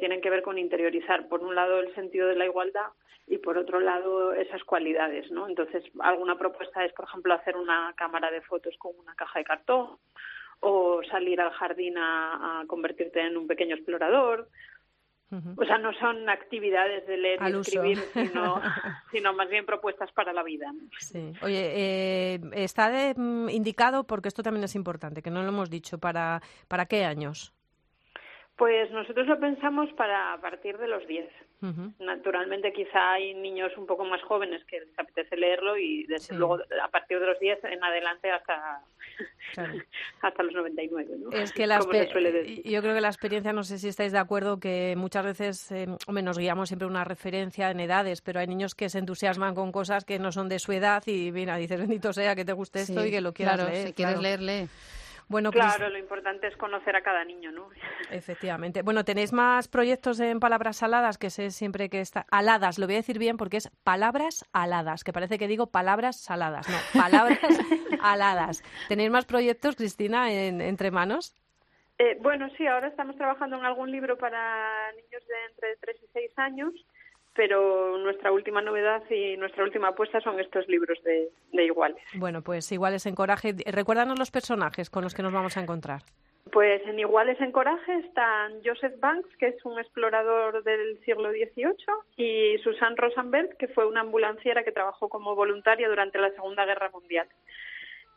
tienen que ver con interiorizar, por un lado, el sentido de la igualdad y por otro lado esas cualidades, ¿no? Entonces, alguna propuesta es, por ejemplo, hacer una cámara de fotos con una caja de cartón o salir al jardín a, convertirte en un pequeño explorador O sea, no son actividades de leer Al y uso. escribir, sino, sino más bien propuestas para la vida. ¿no? Sí. Oye, eh, está de- mm, indicado, porque esto también es importante, que no lo hemos dicho, ¿para, para qué años? Pues nosotros lo pensamos para a partir de los 10. Naturalmente, quizá hay niños un poco más jóvenes que les apetece leerlo y desde Sí. luego a partir de los 10 en adelante hasta, Claro. hasta los 99. ¿no? Es que la yo creo que la experiencia, no sé si estáis de acuerdo, que muchas veces, eh, hombre, nos guiamos siempre una referencia en edades, pero hay niños que se entusiasman con cosas que no son de su edad y mira, dices, bendito sea que te guste esto y que lo quieras claro, leer. si quieres leer, lee. Bueno, Cris- Claro, lo importante es conocer a cada niño, ¿no? Efectivamente. Bueno, tenéis más proyectos en palabras aladas, que sé siempre que está. Aladas, lo voy a decir bien porque es palabras aladas, que parece que digo palabras saladas. No, palabras aladas. ¿Tenéis más proyectos, Cristina, en- entre manos? Eh, bueno, sí, ahora estamos trabajando en algún libro para niños de entre 3 y 6 años, pero nuestra última novedad y nuestra última apuesta son estos libros de, de iguales. Bueno, pues iguales en coraje. Recuérdanos los personajes con los que nos vamos a encontrar. Pues en Iguales en Coraje están Joseph Banks, que es un explorador del siglo XVIII, y Susan Rosenberg, que fue una ambulanciera que trabajó como voluntaria durante la Segunda Guerra Mundial.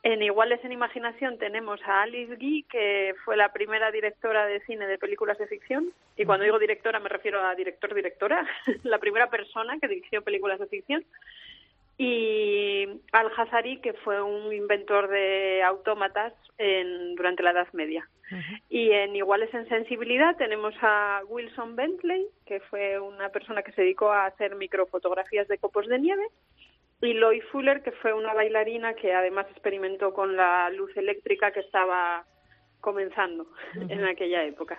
En Iguales en Imaginación tenemos a Alice Guy, que fue la primera directora de cine de películas de ficción. Y cuando digo directora me refiero a director-directora, la primera persona que dirigió películas de ficción. Y Al-Hazari, que fue un inventor de autómatas en, durante la Edad Media. Y en Iguales en Sensibilidad tenemos a Wilson Bentley, que fue una persona que se dedicó a hacer microfotografías de copos de nieve, y Loy Fuller, que fue una bailarina que además experimentó con la luz eléctrica que estaba comenzando en aquella época.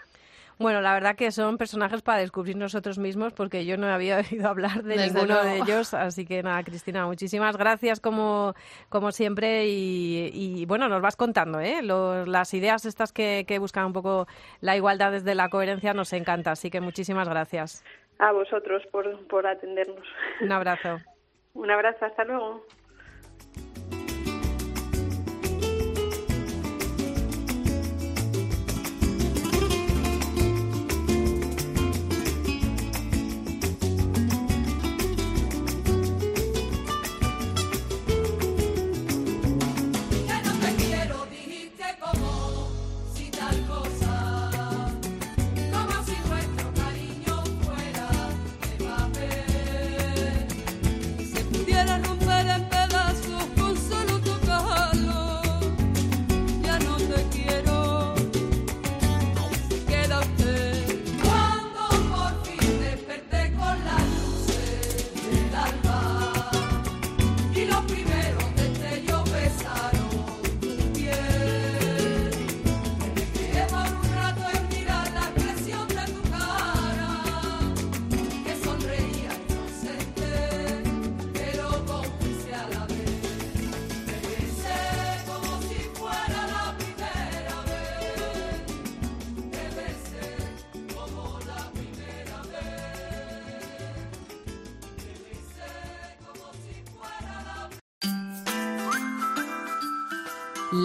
Bueno, la verdad que son personajes para descubrir nosotros mismos porque yo no había oído hablar de Desde ninguno de ellos. Así que nada, Cristina, muchísimas gracias como, como siempre y, y, bueno, nos vas contando, ¿eh? Lo- las ideas estas que, que buscan un poco la igualdad desde la coherencia nos encanta. Así que muchísimas gracias. A vosotros por, por atendernos. Un abrazo. Un abrazo, hasta luego.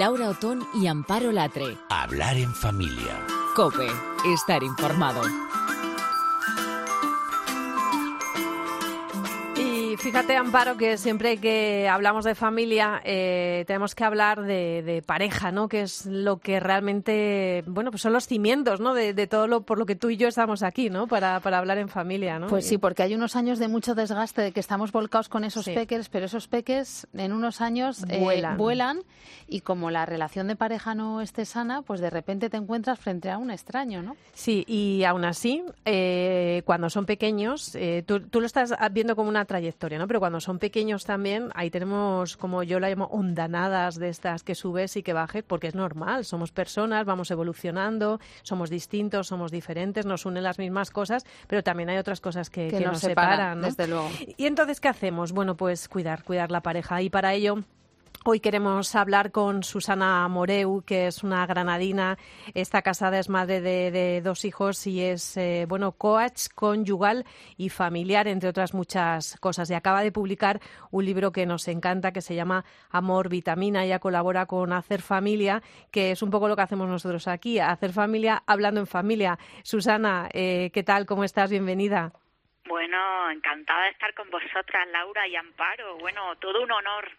Laura Otón y Amparo Latre. Hablar en familia. Cope, estar informado. Fíjate, Amparo, que siempre que hablamos de familia eh, tenemos que hablar de, de pareja, ¿no? Que es lo que realmente, bueno, pues son los cimientos, ¿no? De, de todo lo por lo que tú y yo estamos aquí, ¿no? Para, para hablar en familia, ¿no? Pues sí, porque hay unos años de mucho desgaste, de que estamos volcados con esos Sí. peques, pero esos peques en unos años eh, Vuelan. vuelan y como la relación de pareja no esté sana, pues de repente te encuentras frente a un extraño, ¿no? Sí, y aún así, eh, cuando son pequeños, tú, tú lo estás viendo como una trayectoria, ¿no? Pero cuando son pequeños también, ahí tenemos, como yo la llamo, ondanadas de estas que subes y que bajes, porque es normal, somos personas, vamos evolucionando, somos distintos, somos diferentes, nos unen las mismas cosas, pero también hay otras cosas que, Que que nos separan, separan, ¿no? desde luego. Y entonces, ¿qué hacemos? Bueno, pues cuidar, cuidar la pareja. Y para ello Hoy queremos hablar con Susana Moreu, que es una granadina, está casada, es madre de, de dos hijos y es, eh, bueno, coach conyugal y familiar, entre otras muchas cosas. Y acaba de publicar un libro que nos encanta, que se llama Amor Vitamina. Ella colabora con Hacer Familia, que es un poco lo que hacemos nosotros aquí, Hacer Familia hablando en familia. Susana, eh, ¿qué tal? ¿Cómo estás? Bienvenida. Bueno, encantada de estar con vosotras, Laura y Amparo. Bueno, todo un honor.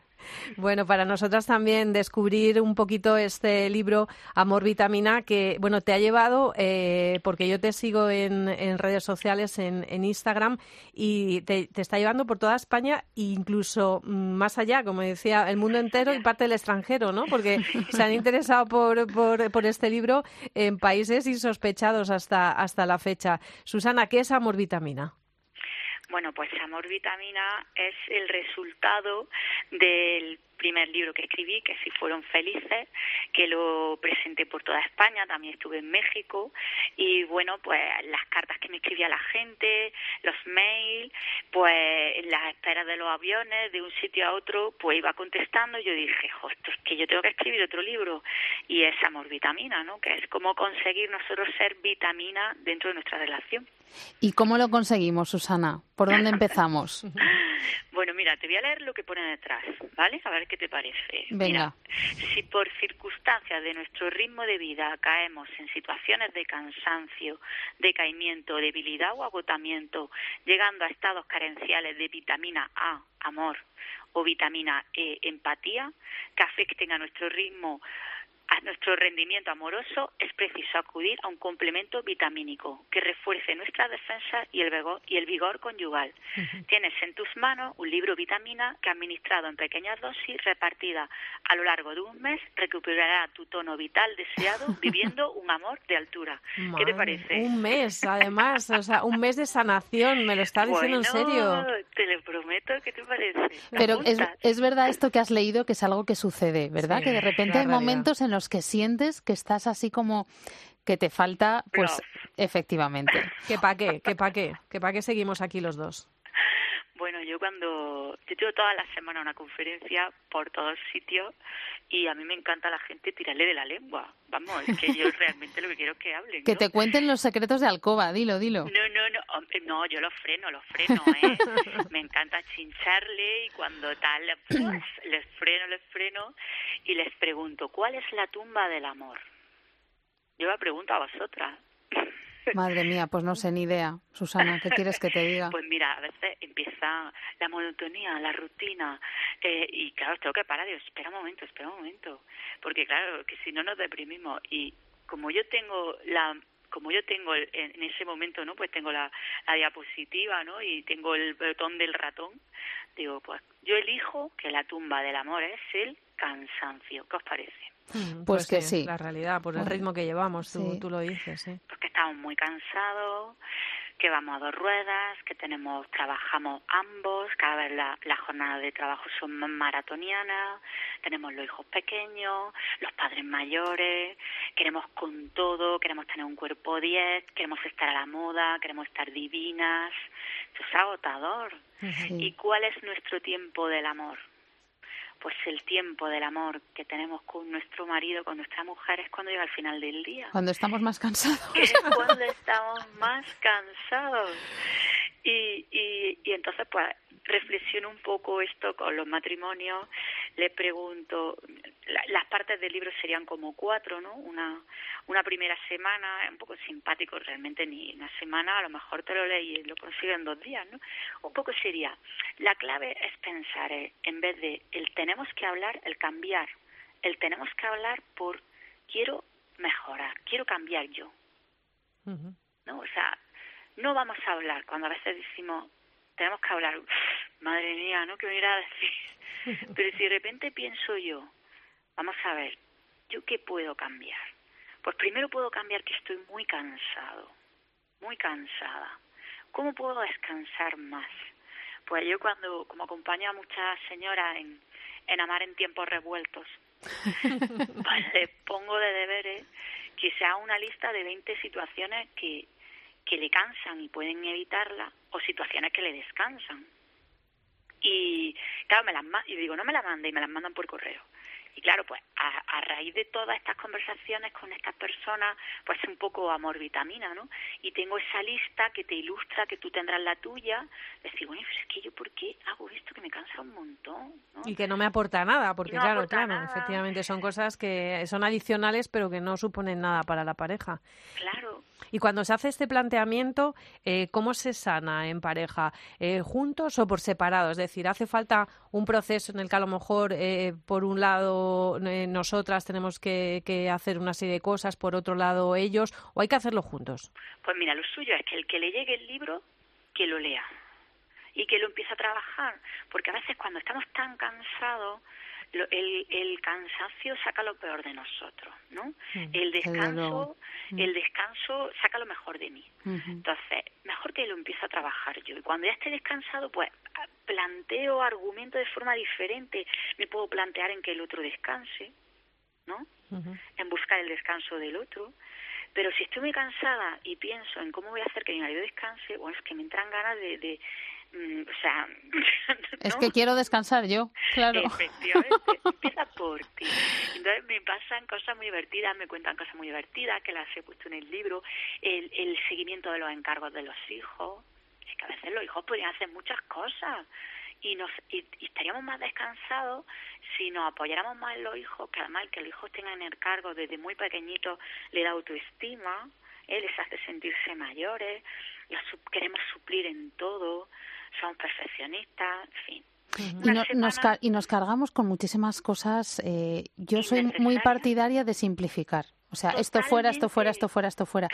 Bueno, para nosotras también descubrir un poquito este libro Amor Vitamina que, bueno, te ha llevado, eh, porque yo te sigo en, redes sociales, en, Instagram, y te, está llevando por toda España e incluso mm, más allá, como decía, el mundo entero y parte del extranjero, ¿no? Porque se han interesado por, por, por este libro en países insospechados hasta, hasta la fecha. Susana, ¿qué es Amor Vitamina? Bueno, pues Amor Vitamina es el resultado del primer libro que escribí, que si fueron felices, que lo presenté por toda España, también estuve en México y bueno, pues las cartas que me escribía la gente, los mails, pues las esperas de los aviones de un sitio a otro, pues iba contestando y yo dije, es que yo tengo que escribir otro libro y es Amor Vitamina, ¿no? Que es cómo conseguir nosotros ser vitamina dentro de nuestra relación. ¿Y cómo lo conseguimos, Susana? ¿Por dónde empezamos? Bueno, mira, te voy a leer lo que pone detrás, ¿vale? A ver qué te parece. Venga. Mira, si por circunstancias de nuestro ritmo de vida caemos en situaciones de cansancio, decaimiento, debilidad o agotamiento, llegando a estados carenciales de vitamina A, amor, o vitamina E, empatía, que afecten a nuestro ritmo a nuestro rendimiento amoroso es preciso acudir a un complemento vitamínico que refuerce nuestra defensa y el vigor, y el vigor conyugal. Tienes en tus manos un libro vitamina que administrado en pequeñas dosis repartida a lo largo de un mes recuperará tu tono vital deseado viviendo un amor de altura. ¿Qué te Madre, parece? Un mes, además, o sea, un mes de sanación, me lo está diciendo en Bueno, serio. Te lo prometo, ¿qué te parece? ¿Me Pero es, es verdad esto que has leído, que es algo que sucede, ¿verdad? Sí, que de repente hay momentos en los que sientes que estás así como que te falta, pues efectivamente. ¿Que pa' qué? ¿Que pa' qué? ¿Que pa' qué seguimos aquí los dos? Bueno, yo cuando yo tengo toda la semana una conferencia por todos sitios y a mí me encanta la gente tirarle de la lengua. Vamos, es que yo realmente lo que quiero es que hablen. Que te cuenten los secretos de Alcoba, dilo, dilo. No, no, no, hombre, no, yo lo freno, lo freno, ¿eh? Me encanta chincharle y cuando tal, pues, les freno, les freno y les pregunto, ¿cuál es la tumba del amor? Yo la pregunto a vosotras. Madre mía, pues no sé ni idea. Susana, ¿qué quieres que te diga? Pues mira, a veces empieza la monotonía, la rutina, eh, y claro, tengo que parar, digo, espera un momento, espera un momento, porque claro, que si no nos deprimimos, y como yo tengo la como yo tengo el- en, ese momento, ¿no? Pues tengo la, la diapositiva, ¿no? Y tengo el botón del ratón. Digo, pues yo elijo que la tumba del amor es el cansancio. ¿Qué os parece? Mm, Pues que sí. La realidad, por el ritmo que llevamos, tú, sí. tú lo dices, sí. porque estamos muy cansados, que vamos a dos ruedas, que tenemos, trabajamos ambos, cada vez la, las jornadas de trabajo son más maratonianas, tenemos los hijos pequeños, los padres mayores, queremos con todo, queremos tener un cuerpo 10, queremos estar a la moda, queremos estar divinas, eso es agotador. ¿Y cuál es nuestro tiempo del amor? Pues el tiempo del amor que tenemos con nuestro marido, con nuestra mujer, es cuando llega al final del día Cuando estamos más cansados. es cuando estamos más cansados. Y, y, y entonces, pues, reflexiono un poco esto con los matrimonios, le pregunto, la- las partes del libro serían como cuatro, ¿no? Una, una primera semana, un poco simpático, realmente ni una semana, a lo mejor te lo leí y lo consigo en dos días, ¿no? Un poco sería, la clave es pensar, eh, en vez de el tenemos que hablar, el cambiar, el tenemos que hablar por quiero mejorar, quiero cambiar yo. ¿no? O sea, no vamos a hablar cuando a veces decimos, tenemos que hablar, "Uf, madre mía, ¿no? ¿Qué me irá a decir? Pero si de repente pienso yo, vamos a ver, ¿yo qué puedo cambiar? Pues primero puedo cambiar que estoy muy cansado, muy cansada. ¿Cómo puedo descansar más? Pues yo cuando, como acompaño a muchas señoras en, en amar en tiempos revueltos, pues pongo de deberes que se haga una lista de 20 situaciones que, que le cansan y pueden evitarla o situaciones que le descansan. Y claro, me las y digo, no me las mande y me las mandan por correo. Y claro, pues a, a raíz de todas estas conversaciones con estas personas, pues un poco amor vitamina, ¿no? Y tengo esa lista que te ilustra, que tú tendrás la tuya. Decir, bueno, pero es que yo, ¿por qué hago esto que me cansa un montón? ¿no? Y que no me aporta nada, porque no claro, claro, nada. efectivamente son cosas que son adicionales, pero que no suponen nada para la pareja. Claro. Y cuando se hace este planteamiento, eh, ¿cómo se sana en pareja? Eh, ¿Juntos o por separado? Es decir, ¿hace falta un proceso en el que a lo mejor, eh, por un lado, eh, nosotras tenemos que, que hacer una serie de cosas, por otro lado, ellos, o hay que hacerlo juntos? Pues mira, lo suyo es que el que le llegue el libro, que lo lea y que lo empiece a trabajar, porque a veces cuando estamos tan cansados, el, el cansancio saca lo peor de nosotros, ¿no? Mm, El descanso. Mm. el descanso saca lo mejor de mí. Entonces, mejor que lo empiece a trabajar yo. Y cuando ya esté descansado, pues a- planteo argumentos de forma diferente. Me puedo plantear en que el otro descanse, ¿no? En buscar el descanso del otro. Pero si estoy muy cansada y pienso en cómo voy a hacer que mi marido descanse, bueno, es que me entran ganas de... de o sea... Es que quiero descansar yo, claro. Efectivamente, empieza por ti. Entonces me pasan cosas muy divertidas, me cuentan cosas muy divertidas que las he puesto en el libro, el, el seguimiento de los encargos de los hijos. Es que a veces los hijos podrían hacer muchas cosas y nos y, y estaríamos más descansados si nos apoyáramos más en los hijos, que además que los hijos tengan el cargo desde muy pequeñitos le da autoestima, ¿eh? les hace sentirse mayores, los queremos suplir en todo, somos perfeccionistas, en fin. Y, no- nos, ca- y nos cargamos con muchísimas cosas. eh, yo soy muy partidaria de simplificar. O sea, esto fuera, esto fuera, esto fuera, esto fuera.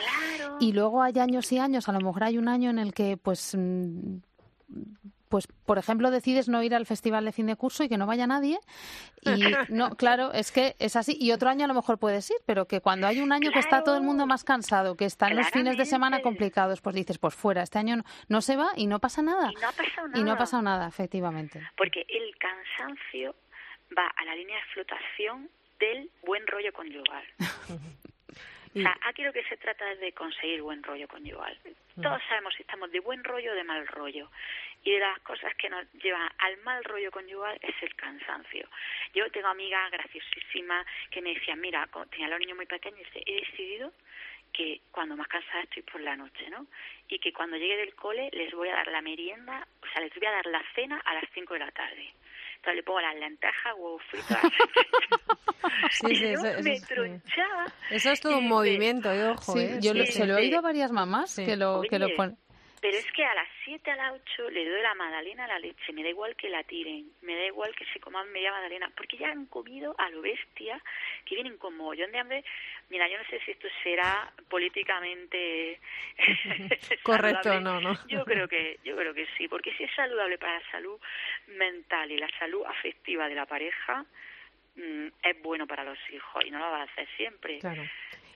Y luego hay años y años, a lo mejor hay un año en el que, pues, mm, pues, por ejemplo, decides no ir al festival de fin de curso y que no vaya nadie. Y no, claro, es que es así. Y otro año a lo mejor puedes ir, pero que cuando hay un año que está todo el mundo más cansado, que están los fines de semana complicados, pues dices, pues fuera, este año no, no se va y no pasa nada. Y no ha pasado Y no ha nada. pasado nada, efectivamente. Porque el cansancio va a la línea de flotación del buen rollo conyugal. O sea, aquí lo que se trata es de conseguir buen rollo conyugal. Todos sabemos si estamos de buen rollo o de mal rollo. Y de las cosas que nos llevan al mal rollo conyugal es el cansancio. Yo tengo amigas graciosísimas que me decían, mira, tenía a los niños muy pequeños y dice, he decidido que cuando más cansada estoy por la noche, ¿no? Y que cuando llegue del cole les voy a dar la merienda, o sea, les voy a dar la cena a las 5 de la tarde. Entonces le pongo las lentejas, huevos fritos. Sí, sí, yo eso- eso me tronchaba. Eso es todo un movimiento, y ojo, Sí, ¿eh? yo lo- Sí, se lo he sí. oído a varias mamás que lo, que lo ponen. Pero es que a las 7 a las 8 le doy la magdalena a la leche, me da igual que la tiren, me da igual que se coman media magdalena, porque ya han comido a lo bestia, que vienen con mogollón de hambre. Mira, yo no sé si esto será políticamente Correcto, saludable. no, no. Yo creo que yo creo que sí, porque si es saludable para la salud mental y la salud afectiva de la pareja, mm, es bueno para los hijos y no lo va a hacer siempre. Claro.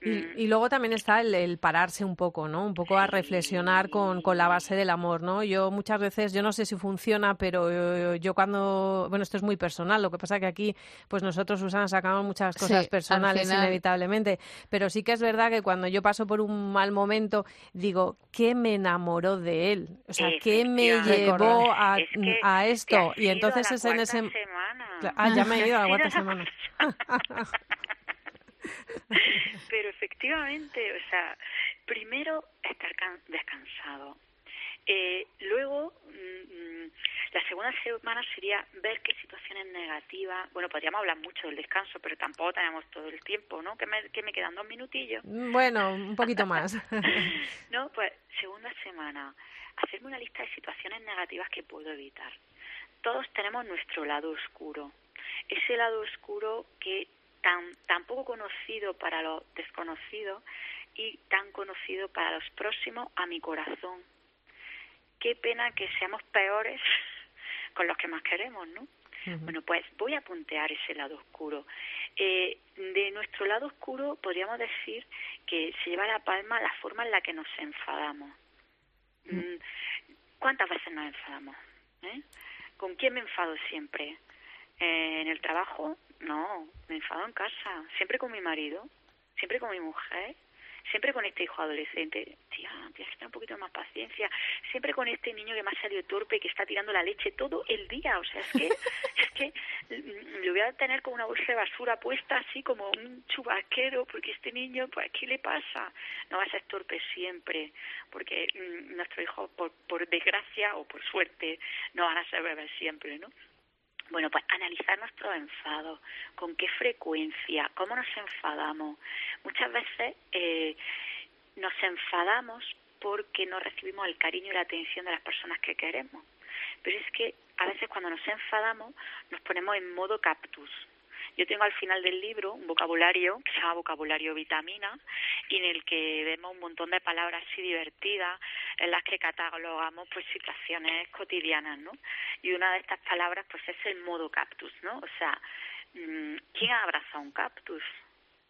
Mm. Y, y luego también está el, el pararse un poco, ¿no? Un poco a reflexionar con, con la base del amor, ¿no? Yo muchas veces, yo no sé si funciona, pero yo, yo cuando, bueno, esto es muy personal, lo que pasa que aquí, pues nosotros, Susana, sacamos muchas cosas al personales inevitablemente, pero sí que es verdad que cuando yo paso por un mal momento, digo, ¿qué me enamoró de él? O sea, ¿qué me llevó a, Es que a esto? Y entonces es en ese... semana. Ah, ya me he ido a la cuarta semana. Pero efectivamente, o sea, primero estar can- descansado. Eh, luego, mm, mm, la segunda semana sería ver qué situaciones negativas. Bueno, podríamos hablar mucho del descanso, pero tampoco tenemos todo el tiempo, ¿no? Que me, que me quedan dos minutillos. Bueno, un poquito más. No, pues segunda semana, hacerme una lista de situaciones negativas que puedo evitar. Todos tenemos nuestro lado oscuro, ese lado oscuro que tan, tan poco conocido para los desconocidos y tan conocido para los próximos a mi corazón. Qué pena que seamos peores con los que más queremos, ¿no? Bueno, pues voy a puntear ese lado oscuro. Eh, de nuestro lado oscuro podríamos decir que se lleva la palma la forma en la que nos enfadamos. Mm, ¿Cuántas veces nos enfadamos? eh? ¿Con quién me enfado siempre? Eh, ¿En el trabajo? No, me enfado en casa. Siempre con mi marido, siempre con mi mujer. siempre con este hijo adolescente, tía, tienes que tener un poquito más paciencia, siempre con este niño que me ha salido torpe, que está tirando la leche todo el día, o sea, es que, es que mm, lo voy a tener con una bolsa de basura puesta así como un chubasquero, porque este niño, pues, ¿qué le pasa? No va a ser torpe siempre, porque mm, nuestro hijo, por, por desgracia o por suerte, no van a ser bebés siempre, ¿no? Bueno, pues analizar nuestro enfado, con qué frecuencia, cómo nos enfadamos. Muchas veces eh, nos enfadamos porque no recibimos el cariño y la atención de las personas que queremos. Pero es que a veces cuando nos enfadamos nos ponemos en modo cactus. Yo tengo al final del libro un vocabulario que se llama vocabulario vitamina y en el que vemos un montón de palabras así divertidas en las que catalogamos pues situaciones cotidianas, ¿no? Y una de estas palabras pues es el modo cactus, ¿no? O sea, mm, ¿quién abraza un cactus?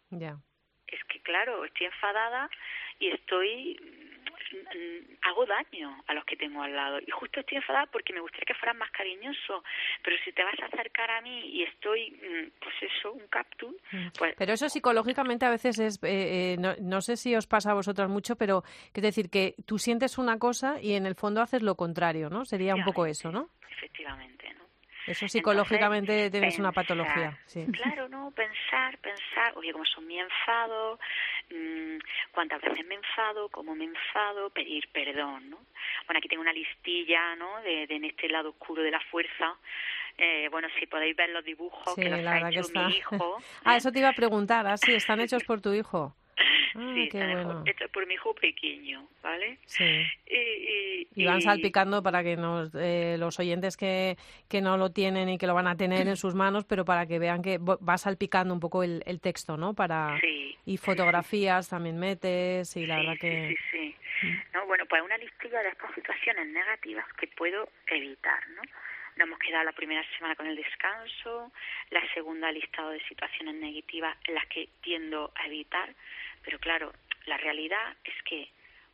Ya. Es que claro, estoy enfadada y estoy hago daño a los que tengo al lado y justo estoy enfadada porque me gustaría que fueran más cariñosos pero si te vas a acercar a mí y estoy mm, pues eso un cactus pues Pero eso psicológicamente a veces es, eh, eh, no, no sé si os pasa a vosotras mucho, pero es decir, que tú sientes una cosa y en el fondo haces lo contrario, ¿no? Sería un poco eso, ¿no? efectivamente no Eso psicológicamente tienes una pensar, patología. Sí. Claro, no, pensar, pensar, oye, cómo son mi enfado, mm, cuántas veces me enfado, cómo me enfado, pedir perdón, ¿no? Bueno, aquí tengo una listilla, ¿no? De, de en este lado oscuro de la fuerza. Eh, bueno, si podéis ver los dibujos Sí, que los la ha hecho mi hijo. ah, eso te iba a preguntar. Ah, sí, están hechos por tu hijo. Ah, sí, qué bueno. hechos por mi hijo pequeño, ¿vale? Sí. Y, y- Y van salpicando para que nos, eh, los oyentes que, que no lo tienen y que lo van a tener en sus manos, pero para que vean que va salpicando un poco el, el texto, ¿no? Para Sí. Y fotografías también metes y la verdad que... Sí, sí. ¿no? Bueno, pues una listilla de estas situaciones negativas que puedo evitar, ¿no? Nos hemos quedado la primera semana con el descanso, la segunda listado de situaciones negativas en las que tiendo a evitar, pero claro, la realidad es que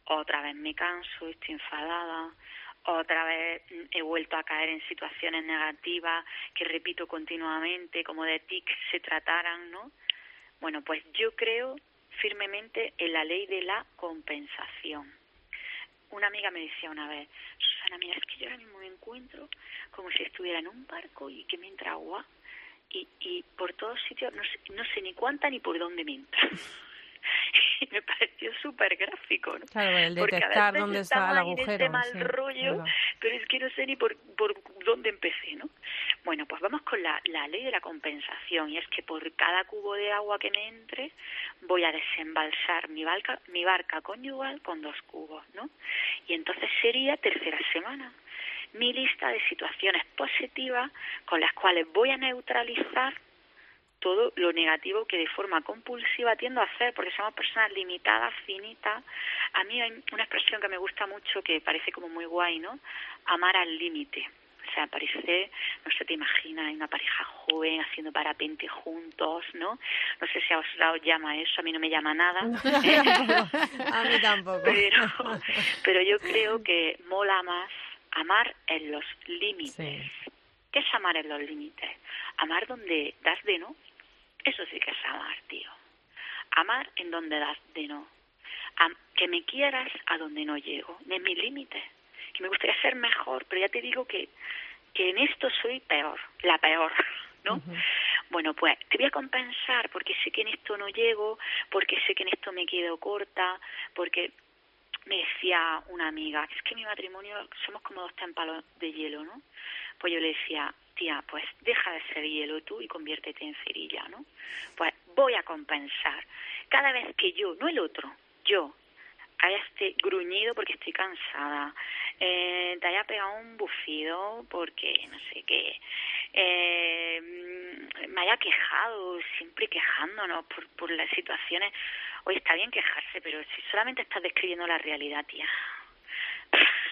otra vez me canso, estoy enfadada, otra vez he vuelto a caer en situaciones negativas que repito continuamente, como de tics se trataran, ¿no? Bueno, pues yo creo firmemente en la ley de la compensación. Una amiga me decía una vez, Susana, mira, es que yo ahora mismo me encuentro como si estuviera en un barco y que me entra agua y, y por todos sitios no sé, no sé ni cuánta ni por dónde me entra. y me pareció súper gráfico, ¿no? Claro, el detectar dónde está el agujero. este mal sí, rollo, pero es que no sé ni por, por dónde empecé, ¿no? Bueno, pues vamos con la, la ley de la compensación y es que por cada cubo de agua que me entre voy a desembalsar mi barca, mi barca conyugal con dos cubos, ¿no? Y entonces sería tercera semana mi lista de situaciones positivas con las cuales voy a neutralizar todo lo negativo que de forma compulsiva tiendo a hacer, porque somos personas limitadas, finitas. A mí hay una expresión que me gusta mucho, que parece como muy guay, ¿no? Amar al límite. O sea, parece, no sé, te imaginas, hay una pareja joven haciendo parapente juntos, ¿no? No sé si a vosotros os llama eso, a mí no me llama nada. A mí tampoco. Pero, pero yo creo que mola más amar en los límites. Sí. ¿Qué es amar en los límites? Amar donde das de no. Eso sí que es amar, tío. Amar en donde das de no. Am- que me quieras a donde no llego, en mis límites. Que me gustaría ser mejor, pero ya te digo que, que en esto soy peor, la peor, ¿no? Bueno, pues te voy a compensar porque sé que en esto no llego, porque sé que en esto me quedo corta, porque me decía una amiga, es que mi matrimonio somos como dos témpanos de hielo, ¿no? Pues yo le decía, tía, pues deja de ser hielo tú y conviértete en cerilla, ¿no? Pues voy a compensar. Cada vez que yo, no el otro, yo, haya este gruñido porque estoy cansada, eh, te haya pegado un bufido porque no sé qué, eh, me haya quejado, siempre quejándonos por, por las situaciones. Oye, está bien quejarse, pero si solamente estás describiendo la realidad, tía.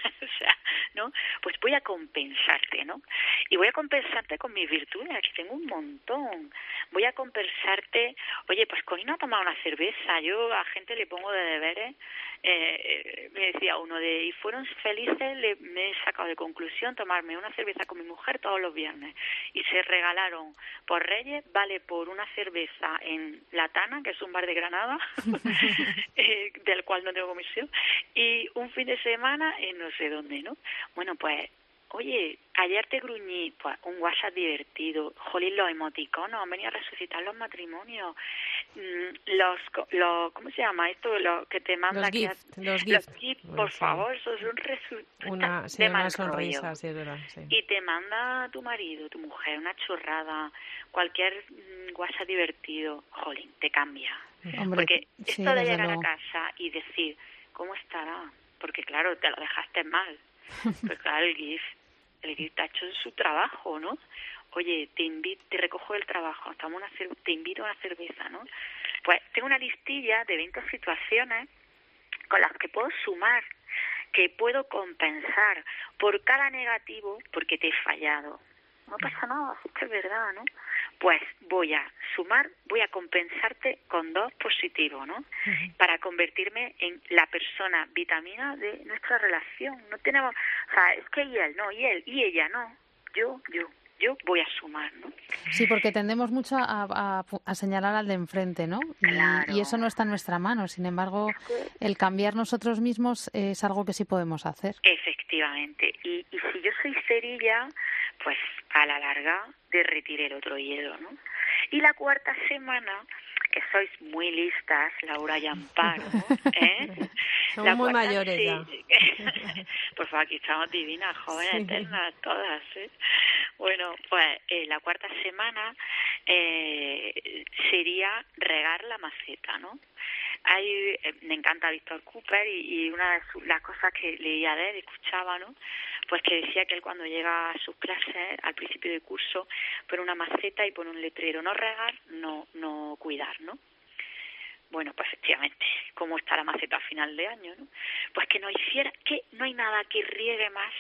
o sea, ¿no? Pues voy a compensarte, ¿no? Y voy a compensarte con mis virtudes, aquí tengo un montón. Voy a compensarte, oye, pues con no a tomar una cerveza, yo a gente le pongo de deberes, eh, me decía uno de, y fueron felices, le, me he sacado de conclusión tomarme una cerveza con mi mujer todos los viernes. Y se regalaron por Reyes, vale por una cerveza en La Tana, que es un bar de Granada, eh, del cual no tengo comisión, y un fin de semana en no sé dónde, ¿no? Bueno, pues Oye, ayer te gruñí, pues un WhatsApp divertido, jolín, los emoticonos, han venido a resucitar los matrimonios, mm, los, los ¿cómo se llama esto? Lo que te manda Los gift, los gift. gift, Bueno, por favor, eso es un resu Una, sí, de una sonrisa, rollo. sí, es verdad. Sí. y te manda tu marido, tu mujer, una chorrada, cualquier mm, WhatsApp divertido, jolín, te cambia. Hombre, Porque esto de llegar luego. a casa y decir, ¿cómo estará? Porque claro, te lo dejaste mal. Pues claro, el GIF, el GIF ha hecho su trabajo, ¿no? Oye, te invito, te recojo del trabajo, estamos una te invito a una cerveza, ¿no? Pues tengo una listilla de 20 situaciones con las que puedo sumar, que puedo compensar por cada negativo porque te he fallado. No pasa nada, es que es verdad, ¿no? Pues voy a sumar, voy a compensarte con dos positivos, ¿no? Para convertirme en la persona vitamina de nuestra relación. No tenemos, o sea, es que y él, no, y él, y ella, no. Yo, yo, yo voy a sumar, ¿no? Sí, porque tendemos mucho a, a- a señalar al de enfrente, ¿no? Y, y eso no está en nuestra mano. Sin embargo, el cambiar nosotros mismos es algo que sí podemos hacer. Efectivamente. Y, y si yo soy cerilla, pues a la larga derretiré el otro hielo, ¿no? Y la cuarta semana, que sois muy listas, Laura y Amparo, ¿eh? Somos La muy cuarta mayores sí. ya. Por favor, aquí estamos divinas, jóvenes, Sí. eternas, todas, ¿eh? Bueno, pues eh, la cuarta semana eh, sería regar la maceta, ¿no? Hay, eh, me encanta Víctor Cooper y, una de su- las cosas que leía de él, escuchaba, ¿no? Pues que decía que él cuando llega a sus clases, al principio del curso, pone una maceta y pone un letrero, no regar, no, no cuidar, ¿no? Bueno, pues efectivamente, ¿cómo está la maceta a final de año? ¿no? Pues que no hiciera, que no hay nada que riegue más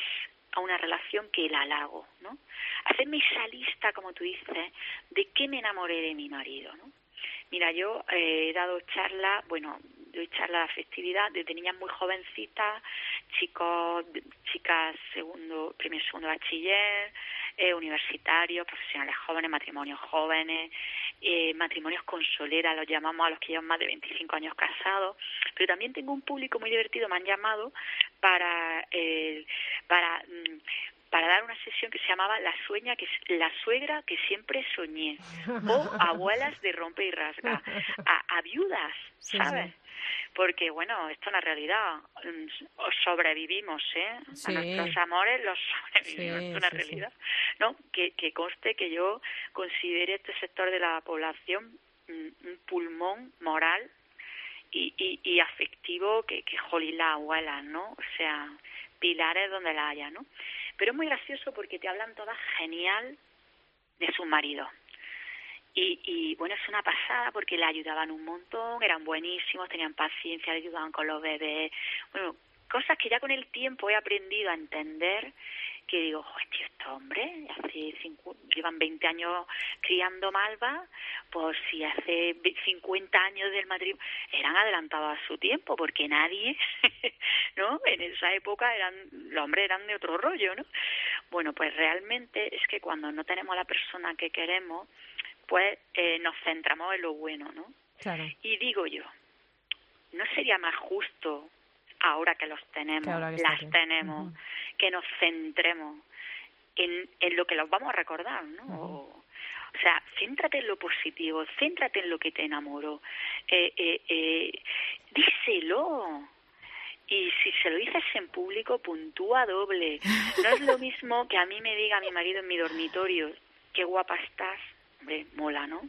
a una relación que el halago, ¿no? Hacerme esa lista, como tú dices, de qué me enamoré de mi marido, ¿no? Mira, yo eh, he dado charlas, bueno, doy charlas de festividad desde niñas muy jovencitas, chicos, chicas segundo, primer, segundo bachiller, eh, universitarios, profesionales jóvenes, matrimonios jóvenes, eh, matrimonios con solera, los llamamos a los que llevan más de 25 años casados, pero también tengo un público muy divertido, me han llamado para, eh, para mm, para dar una sesión que se llamaba La sueña que la suegra que siempre soñé o abuelas de rompe y rasga a, a viudas, Sí, ¿sabes? sí. Porque bueno, esto es una realidad, Mm, sobrevivimos, ¿eh? Sí. A nuestros amores los sobrevivimos, es una realidad. No, que, que conste que yo considere este sector de la población mm, un pulmón moral y, y, y afectivo que, que jolín la abuela, ¿no? O sea, pilares donde la haya, ¿no? Pero es muy gracioso porque te hablan todas genial de su marido. Y, y bueno, es una pasada porque le ayudaban un montón, eran buenísimos, tenían paciencia, le ayudaban con los bebés. Bueno, cosas que ya con el tiempo he aprendido a entender que digo, tío, este hombre hace cincu- llevan 20 años criando malva, pues si hace ve- 50 años del matrimonio, eran adelantados a su tiempo, porque nadie, ¿no? En esa época eran, los hombres eran de otro rollo, ¿no? Bueno, pues realmente es que cuando no tenemos a la persona que queremos, pues eh, nos centramos en lo bueno, ¿no? Claro. Y digo yo, ¿no sería más justo ahora que los tenemos, ahora que las tenemos, que nos centremos en, en lo que los vamos a recordar, ¿no? O- o sea, céntrate en lo positivo, céntrate en lo que te enamoró, eh, eh, eh, díselo. Y si se lo dices en público, puntúa doble. No es lo mismo que a mí me diga mi marido en mi dormitorio, qué guapa estás, hombre, mola, ¿no?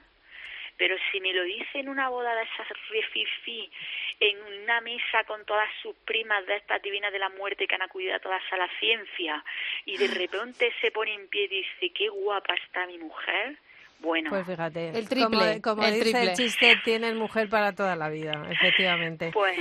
Pero si me lo dice en una boda de esas refifi, en una mesa con todas sus primas de estas divinas de la muerte que han acudido a todas a la ciencia, y de repente se pone en pie y dice, qué guapa está mi mujer, bueno, Pues fíjate, El triple, como, como el dice triple. el chiste, tienes mujer para toda la vida, efectivamente. pues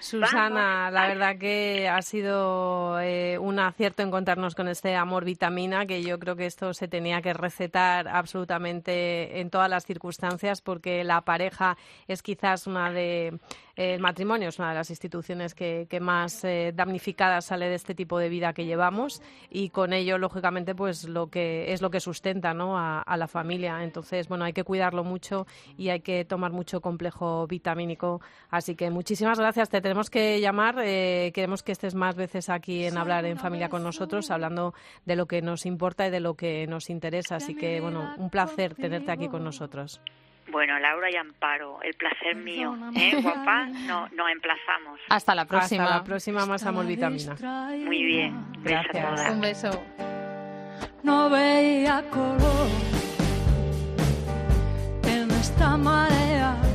Susana, la verdad que ha sido eh, un acierto encontrarnos con este amor vitamina, que yo creo que esto se tenía que recetar absolutamente en todas las circunstancias, porque la pareja es quizás una de el matrimonio es una de las instituciones que, que más eh, damnificada sale de este tipo de vida que llevamos y con ello, lógicamente, pues lo que es lo que sustenta ¿no? a, a la familia. Entonces, bueno, hay que cuidarlo mucho y hay que tomar mucho complejo vitamínico. Así que muchísimas gracias. Te tenemos que llamar. eh, queremos que estés más veces aquí en Hablar en Familia con nosotros, hablando de lo que nos importa y de lo que nos interesa. Así que, bueno, un placer tenerte aquí con nosotros. Bueno, Laura y Amparo, el placer mío, ¿eh, guapa? No, nos emplazamos. Hasta la próxima. Hasta la próxima, más amor vitamina. Muy bien. Todas. Un beso. no veía color en esta marea.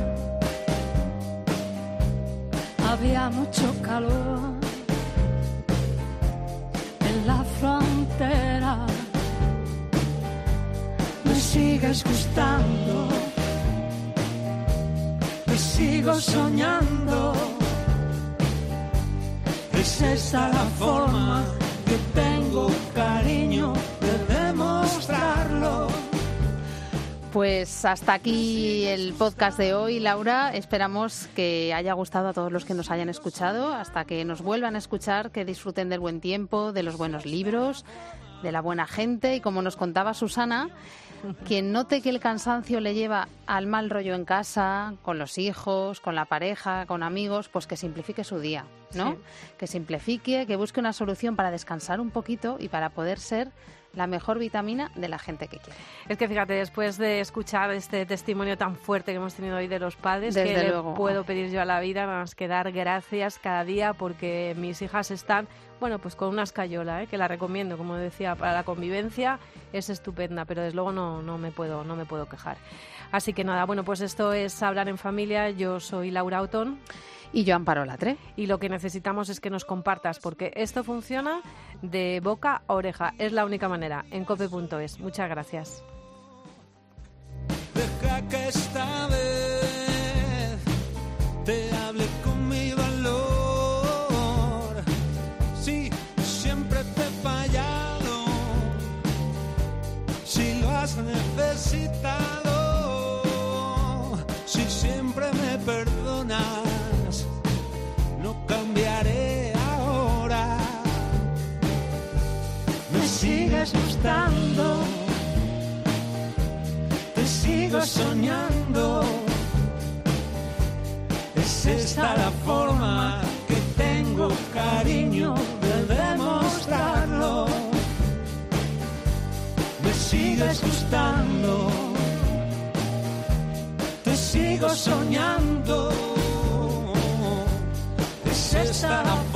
Había mucho calor en la frontera. Me sigues gustando, te sigo soñando. Es esa la forma que tengo, cariño, de demostrarlo. Pues hasta aquí el podcast de hoy, Laura. Esperamos que haya gustado a todos los que nos hayan escuchado. Hasta que nos vuelvan a escuchar, que disfruten del buen tiempo, de los buenos libros, de la buena gente. Y como nos contaba Susana, quien note que el cansancio le lleva al mal rollo en casa, con los hijos, con la pareja, con amigos, pues que simplifique su día, ¿no? Sí. Que simplifique, que busque una solución para descansar un poquito y para poder ser la mejor vitamina de la gente que quiere. Es que fíjate, después de escuchar este testimonio tan fuerte que hemos tenido hoy de los padres, Desde que luego. le puedo pedir yo a la vida más que dar gracias cada día porque mis hijas están, bueno, pues con una escayola, ¿eh? que la recomiendo, como decía, para la convivencia es estupenda, pero desde luego no, no me puedo, no me puedo quejar. Así que nada, bueno, pues esto es hablar en familia. Yo soy Laura Otón. Y yo Amparo Latre. Y lo que necesitamos es que nos compartas, porque esto funciona de boca a oreja. Es la única manera. En cope.es. Muchas gracias. Deja que esta vez te hable con mi valor. Si siempre te he fallado, si lo has necesitado, asustando, te sigo soñando. Es esta la forma que tengo, cariño, de demostrarlo. Me sigues gustando, te sigo soñando. Es esta la forma